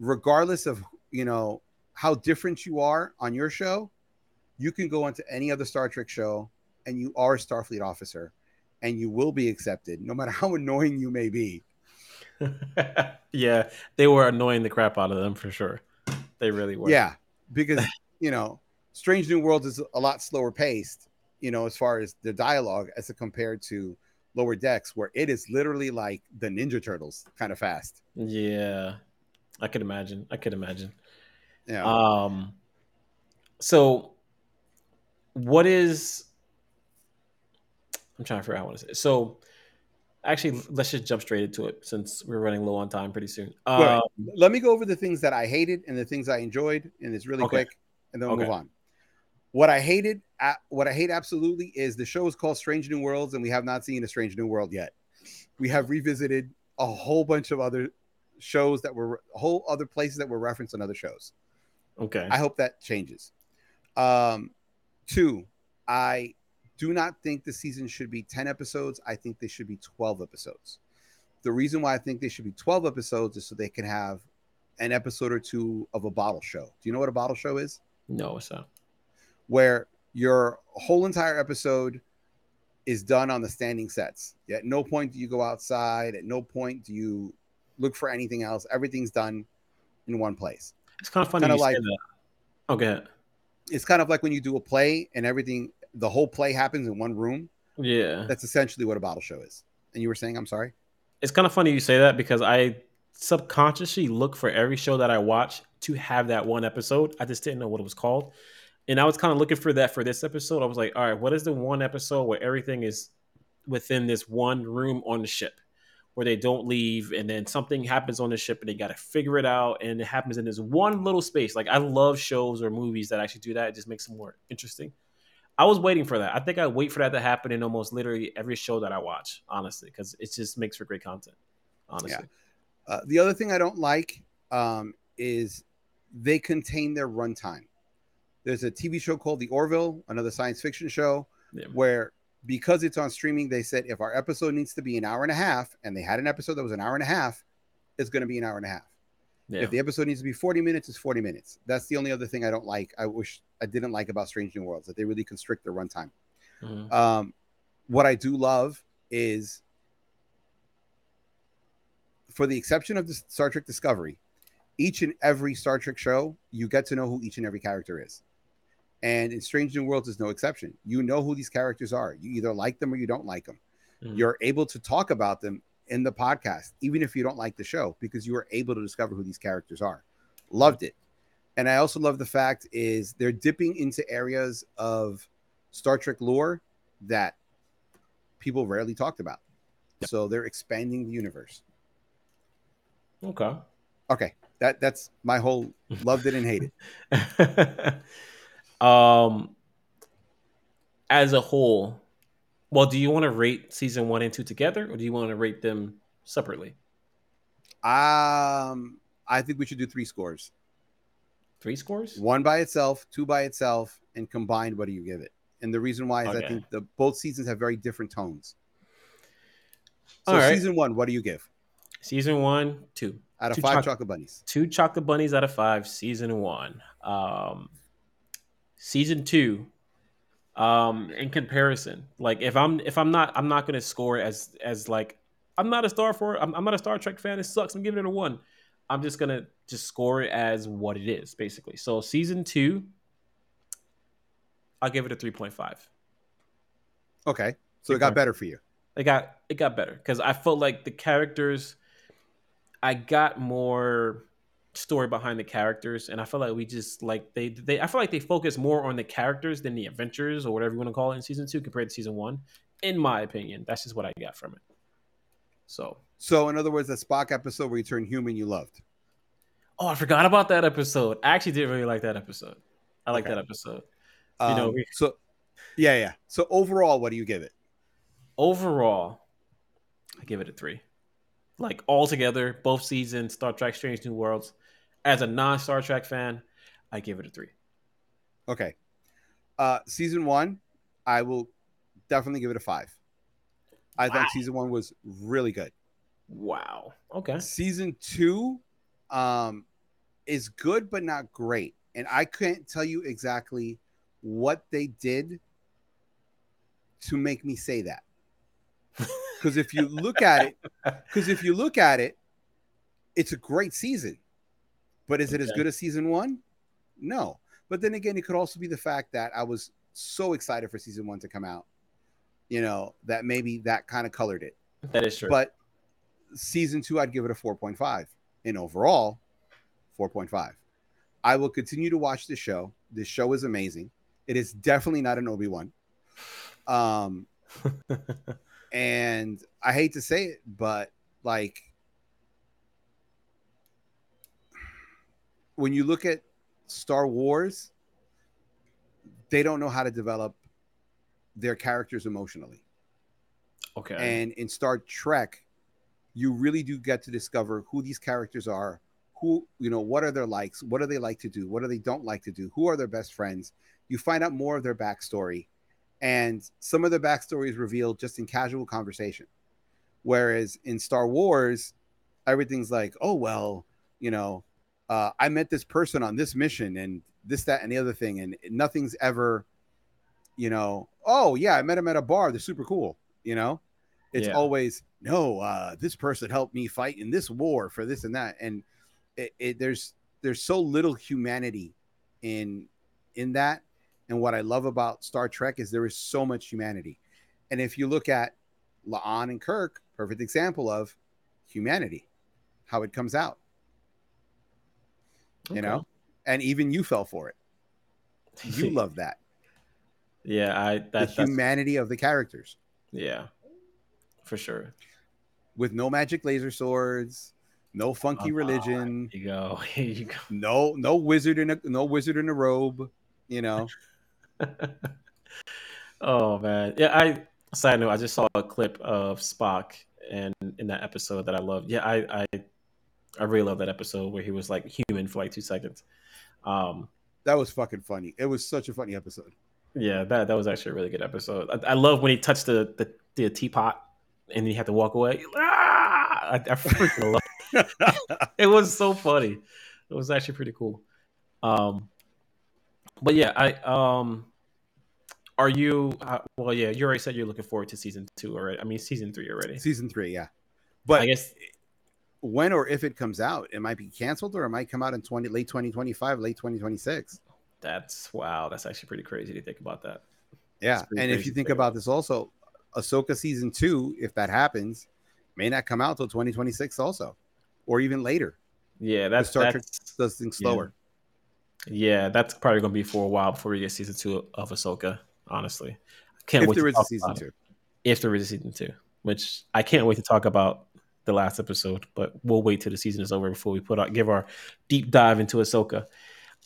Regardless of, you know, how different you are on your show, you can go onto any other Star Trek show and you are a Starfleet officer and you will be accepted, no matter how annoying you may be. yeah, they were annoying the crap out of them for sure. They really were. Yeah, because you know, Strange New Worlds is a lot slower paced, you know, as far as the dialogue as compared to Lower Decks, where it is literally like the Ninja Turtles kind of fast. Yeah, I could imagine. I could imagine. Yeah. Um. So, what is? I'm trying to figure out what say So, actually, let's just jump straight into it since we're running low on time pretty soon. Um, Let me go over the things that I hated and the things I enjoyed, and it's really Okay. quick, and then we'll Okay. move on. What I hated, what I hate absolutely is the show is called Strange New Worlds, and we have not seen a Strange New World yet. We have revisited a whole bunch of other shows that were whole other places that were referenced in other shows. okay. I hope that changes. Um, two, I do not think the season should be 10 episodes. I think they should be 12 episodes. The reason why I think they should be 12 episodes is so they can have an episode or two of a bottle show. Do you know what a bottle show is? no, it's not. Where your whole entire episode is done on the standing sets. At no point do you go outside. At no point do you look for anything else. Everything's done in one place. It's kind of funny Kinda you like- that. Oh, okay. It's kind of like when you do a play and everything, the whole play happens in one room. Yeah. That's essentially what a bottle show is. And you were saying, I'm sorry. it's kind of funny you say that because I subconsciously look for every show that I watch to have that one episode. I just didn't know what it was called. And I was kind of looking for that for this episode. I was like, all right, what is the one episode where everything is within this one room on the ship where they don't leave and then something happens on the ship and they got to figure it out and it happens in this one little space. Like I love shows or movies that actually do that. It just makes them more interesting. I was waiting for that. I think I wait for that to happen in almost literally every show that I watch, honestly, because it just makes for great content. Honestly, Uh, the other thing I don't like um, is they contain their runtime. There's a TV show called The Orville, another science fiction show, Yeah. where because it's on streaming, they said if our episode needs to be an hour and a half, and they had an episode that was an hour and a half, it's going to be an hour and a half. yeah. If the episode needs to be 40 minutes, it's 40 minutes. That's the only other thing I don't like. I wish I didn't like about Strange New Worlds that they really constrict their runtime. Mhm. Um, what I do love is, for the exception of the Star Trek Discovery, each and every Star Trek show, you get to know who each and every character is. And in Strange New Worlds is no exception. You know who these characters are. You either like them or you don't like them. Mhm. You're able to talk about them in the podcast, even if you don't like the show, because you were able to discover who these characters are. Loved it. And I also love the fact is they're dipping into areas of Star Trek lore that people rarely talked about. So they're expanding the universe. Okay. Okay, that that's my whole loved it and hated. um, as a whole, well, do you want to rate season one and two together, or do you want to rate them separately? Um, I think we should do three scores: Three scores. one by itself, two by itself, and combined. What do you give it? And the reason why is I think the both seasons have very different tones. So All right. season one, what do you give Season one, two. out of Two five choc- chocolate bunnies? Two chocolate bunnies out of five. Season one. Um, season two. Um, in comparison, like if I'm if I'm not I'm not gonna score as as like I'm not a star for I'm, I'm not a Star Trek fan. It sucks. I'm giving it a one. I'm just gonna just score it as what it is, basically. So season two, I'll give it a three point five. Okay, so it got better for you. It got it got better because I felt like the characters, I got more story behind the characters, and I feel like we just like they they I feel like they focus more on the characters than the adventures or whatever you want to call it in season two compared to season one. In my opinion, that's just what I got from it. So, So in other words, that Spock episode where you turn human, you loved. oh, I forgot about that episode. I actually did really like that episode. I like Okay. that episode. Um, know, we- so yeah, yeah. So overall, what do you give it? overall, I give it a three. Like all together, both seasons, Star Trek: Strange New Worlds. As a non-Star Trek fan, I give it a three. Okay. Uh season one, I will definitely give it a five. I Wow. thought season one was really good. Wow. Okay. Season two um is good but not great. And I can't tell you exactly what they did to make me say that. Because if you look at it, because if you look at it, it's a great season. But is it as good as season one? No. But then again, it could also be the fact that I was so excited for season one to come out, you know, that maybe that kind of colored it. That is true. But season two, I'd give it a 4.5. And overall, 4.5. I will continue to watch this show. This show is amazing. It is definitely not an Obi Wan. Um, and I hate to say it, but like when you look at Star Wars, they don't know how to develop their characters emotionally. okay. And in Star Trek, you really do get to discover who these characters are, who, you know, what are their likes, what do they like to do, what do they don't like to do, who are their best friends. You find out more of their backstory. And some of the backstory is revealed just in casual conversation. Whereas in Star Wars, everything's like, oh, well, you know, uh, I met this person on this mission and this, that, and the other thing. And nothing's ever, you know, oh, yeah, I met him at a bar. They're super cool, you know? It's Yeah. always no. Uh, this person helped me fight in this war for this and that, and it, it, there's there's so little humanity in in that. And what I love about Star Trek is there is so much humanity. And if you look at La'an and Kirk, perfect example of humanity, how it comes out, you Okay. know. And even you fell for it. You love that Yeah, I the that, that's humanity of the characters yeah, for sure. with no magic laser swords, no funky Uh-huh. religion. Here you go. Here you go. no no wizard in a no wizard in a robe you know oh man, yeah. I side note, I just saw a clip of Spock and in that episode that I loved. Yeah, I I I really love that episode where he was like human for like two seconds. Um, that was fucking funny it was such a funny episode yeah, that that was actually a really good episode. I, I love when he touched the, the the teapot and he had to walk away. Ah! I, I freaking love. It. it was so funny. It was actually pretty cool. Um, but yeah, I um, are you? Uh, well, yeah, you already said you're looking forward to season two already. I mean, season three already. season three yeah but I guess when or if it comes out it might be canceled or it might come out in 20 late 2025 late 2026 that's wow. That's actually pretty crazy to think about that. yeah and if you think about this also ahsoka season two if that happens may not come out till 2026 also or even later Yeah, that's Star Trek does things slower yeah. That's probably gonna be for a while before we get season two of Ahsoka. Honestly, I can't if wait there to is a season about it. two if there is a season two, which I can't wait to talk about the last episode, but we'll wait till the season is over before we put out give our deep dive into Ahsoka.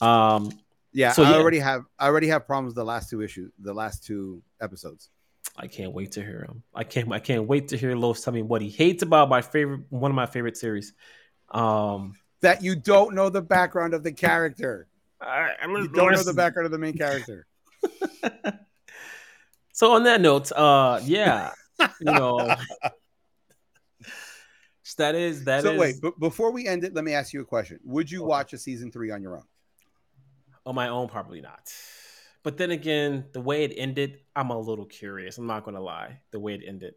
Um, yeah So, i yeah. already have i already have problems with the last two issues the last two episodes I can't wait to hear him. I can't I can't wait to hear Los tell me what he hates about my favorite one of my favorite series. Um, that you don't know the background of the character I, I'm you don't know the background of the main character So on that note, uh, yeah, you know, that is that is so wait but before we end it let me ask you a question would you Okay. watch a season three on your own on my own, probably not. But then again, the way it ended, I'm a little curious. I'm not gonna lie. The way it ended,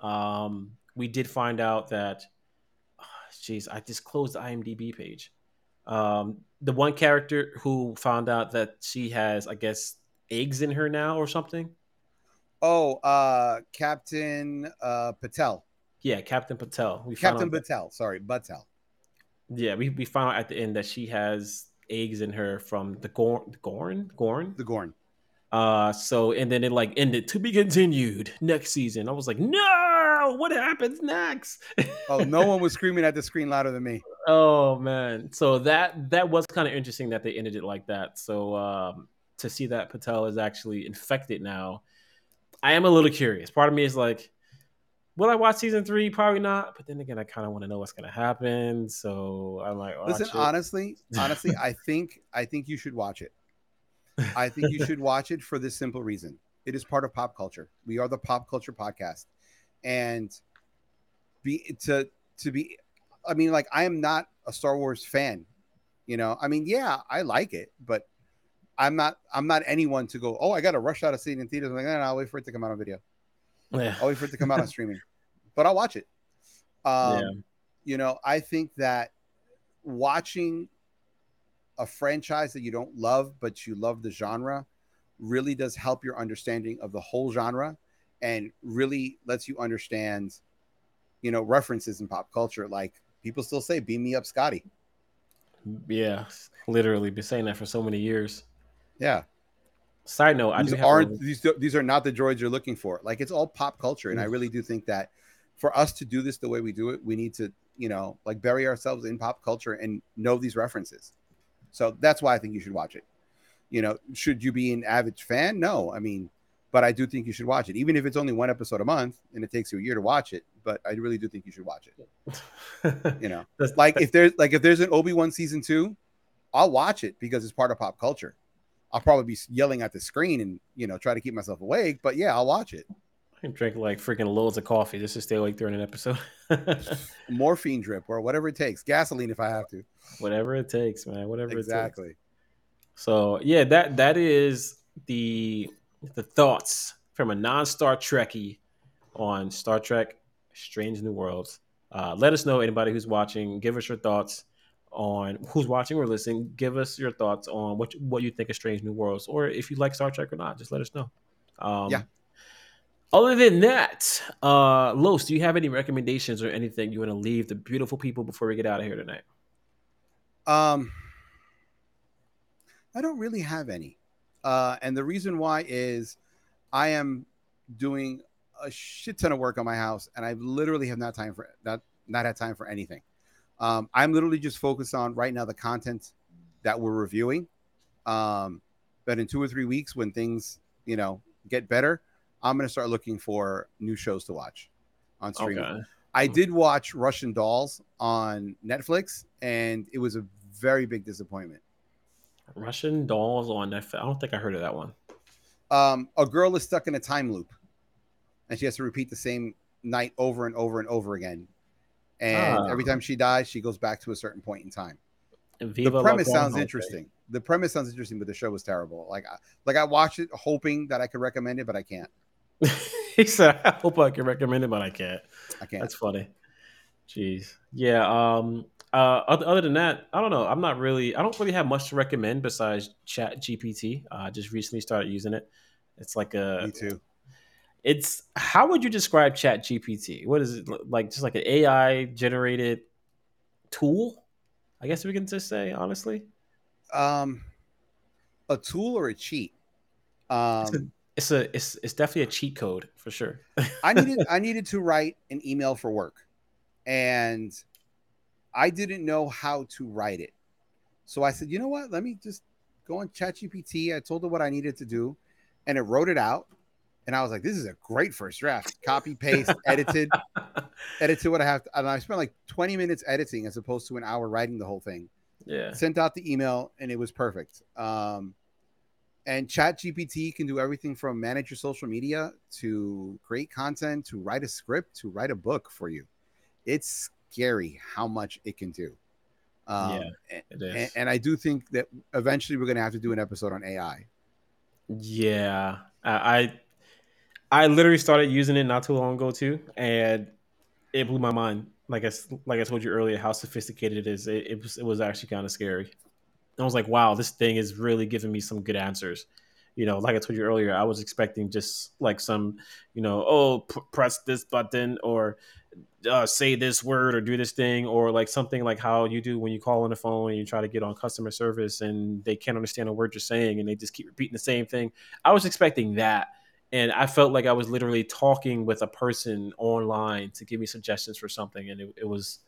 um, we did find out that, jeez, I just closed the IMDb page. Um, the one character who found out that she has, I guess, eggs in her now or something. oh uh captain uh patel Yeah, Captain Patel. We captain patel sorry patel Yeah, we, we found out at the end that she has eggs in her from the Gorn, Gorn, Gorn. the gorn Uh, so and then it like ended to be continued next season. I was like, no, what happens next? oh no one was screaming at the screen louder than me oh man, so that that was kind of interesting that they ended it like that. So um, to see that Patel is actually infected now, I am a little curious. Part of me is like. Will I watch season three? Probably not. But then again, I kind of want to know what's gonna happen. So I'm like, watch listen it. honestly honestly i think i think you should watch it i think you should watch it for this simple reason it is part of pop culture we are the pop culture podcast and be to to be i mean like i am not a star wars fan you know i mean yeah i like it but I'm not I'm not anyone to go. Oh, I got to rush out of seeing in theaters. I'm like, no, no, I'll wait for it to come out on video. Yeah. I'll wait for it to come out on streaming, but I'll watch it. Um, Yeah. You know, I think that watching a franchise that you don't love but you love the genre really does help your understanding of the whole genre and really lets you understand, you know, references in pop culture. Like people still say, "Beam me up, Scotty." Yeah. Literally been saying that for so many years. Yeah, Side note, I these aren't a- these these are not the droids you're looking for. Like it's all pop culture, and I really do think that for us to do this the way we do it, we need to, you know, like bury ourselves in pop culture and know these references. So that's why I think you should watch it. You know, should you be an avid fan? No, I mean, but I do think you should watch it, even if it's only one episode a month and it takes you a year to watch it. But I really do think you should watch it. You know, like if there's like if there's an Obi Wan season two, I'll watch it because it's part of pop culture. I'll probably be yelling at the screen and you know try to keep myself awake, but yeah, I'll watch it. I can drink like freaking loads of coffee just to stay awake during an episode. Morphine drip or whatever it takes, gasoline if I have to. Whatever it takes, man. Whatever it takes. Exactly. So yeah, that that is the the thoughts from a non-Star Trekkie on Star Trek: Strange New Worlds. Uh, let us know anybody who's watching. Give us your thoughts on who's watching or listening. Give us your thoughts on what what you think of Strange New Worlds, or if you like Star Trek or not. Just let us know. Um, Yeah. Other than that, uh, Los, do you have any recommendations or anything you want to leave the beautiful people before we get out of here tonight? Um, I don't really have any, uh, and the reason why is I am doing a shit ton of work on my house, and I literally have not time for not not had time for anything. Um, I'm literally just focused on right now the content that we're reviewing. Um, but in two or three weeks, when things you know get better, I'm gonna start looking for new shows to watch on streaming. Okay. I did watch Russian Dolls on Netflix, and it was a very big disappointment. Russian dolls on Netflix. I don't think I heard of that one. Um, a girl is stuck in a time loop, and she has to repeat the same night over and over and over again. And Ah. every time she dies, she goes back to a certain point in time. Viva the premise sounds interesting. The premise sounds interesting, but the show was terrible. Like, I, like I watched it hoping that I could recommend it, but I can't. he said, "I hope I can recommend it, but I can't." I can't. That's funny. Jeez. Yeah. Um. Uh. Other, other than that, I don't know. I'm not really. I don't really have much to recommend besides Chat GPT. Uh, I just recently started using it. It's like a. Me too. It's how would you describe Chat GPT? What is it like? Just like an AI generated tool? I guess we can just say honestly. Um, a tool or a cheat? Um, It's a. It's it's definitely a cheat code for sure. I needed I needed to write an email for work, and I didn't know how to write it. So I said, you know what? Let me just go on ChatGPT. I told it what I needed to do, and it wrote it out. And I was like, this is a great first draft. Copy, paste, edited, edited what I have. To, and I spent like 20 minutes editing as opposed to an hour writing the whole thing. yeah. Sent out the email, and it was perfect. Um, and ChatGPT can do everything from manage your social media to create content to write a script to write a book for you. It's scary how much it can do. Um, Yeah, and, It is. and, and I do think that eventually we're going to have to do an episode on AI. Yeah, I, I literally started using it not too long ago too, and it blew my mind. Like I like I told you earlier, how sophisticated it is. It, it was it was actually kind of scary. I was like, wow, this thing is really giving me some good answers. You know, like I told you earlier, I was expecting just like some, you know, oh, p- press this button or uh, say this word or do this thing or like something like how you do when you call on the phone and you try to get on customer service and they can't understand a word you're saying and they just keep repeating the same thing. I was expecting that. And I felt like I was literally talking with a person online to give me suggestions for something. And it, it was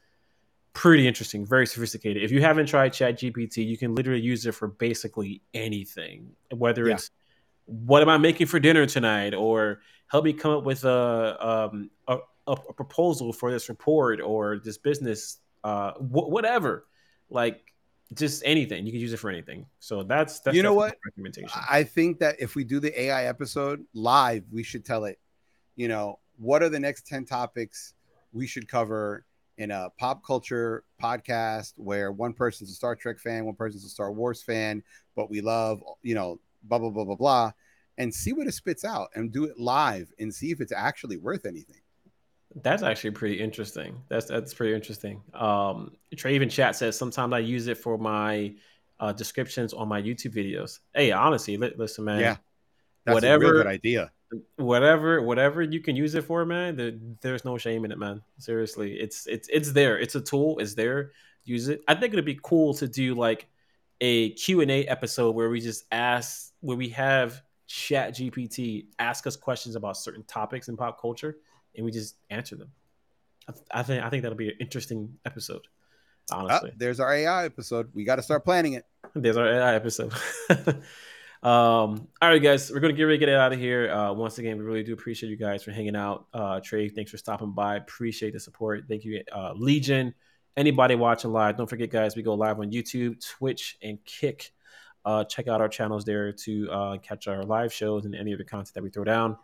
pretty interesting, very sophisticated. If you haven't tried Chat GPT, you can literally use it for basically anything, whether Yeah. it's what am I making for dinner tonight, or help me come up with a um, a, a, proposal for this report or this business, uh, wh- whatever. Like just anything, you can use it for anything. So that's that's You know what? recommendation. I think that if we do the AI episode live, we should tell it, you know, what are the next 10 topics we should cover in a pop culture podcast where one person's a Star Trek fan, one person's a Star Wars fan, but we love, you know, blah blah blah blah blah, and see what it spits out and do it live and see if it's actually worth anything. That's actually pretty interesting. That's that's pretty interesting. Um, Trey even chat says sometimes I use it for my uh, descriptions on my YouTube videos. Hey, honestly, li- listen, man. Yeah, that's whatever a real good idea. Whatever, whatever you can use it for, man. There, there's no shame in it, man. Seriously, it's it's it's there. It's a tool. It's there. Use it. I think it'd be cool to do like a Q and A episode where we just ask, where we have Chat GPT ask us questions about certain topics in pop culture and we just answer them. I, th- I think I think that'll be an interesting episode. Honestly, ah, there's our AI episode. We got to start planning it. There's our AI episode. um, all right, guys, we're gonna get ready to get out of here. Uh, once again, we really do appreciate you guys for hanging out. Uh, Trey, thanks for stopping by. Appreciate the support. Thank you, uh, Legion. Anybody watching live, don't forget, guys, we go live on YouTube, Twitch, and Kick. Uh, check out our channels there to uh, catch our live shows and any of the content that we throw down.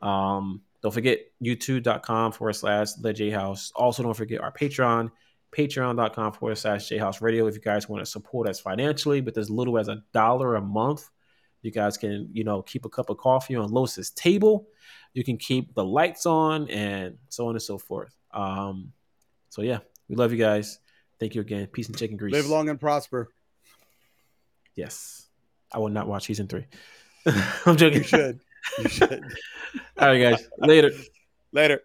Um, don't forget youtube.com forward slash the JHouze. Also, don't forget our Patreon, patreon.com forward slash JHouze Radio. If you guys want to support us financially with as little as a dollar a month, you guys can, you know, keep a cup of coffee on Los's table. You can keep the lights on and so on and so forth. Um, so yeah, we love you guys. Thank you again. Peace and chicken grease. Live long and prosper. Yes. I will not watch season three. I'm joking. You should. You should. All right, guys. Later. Later.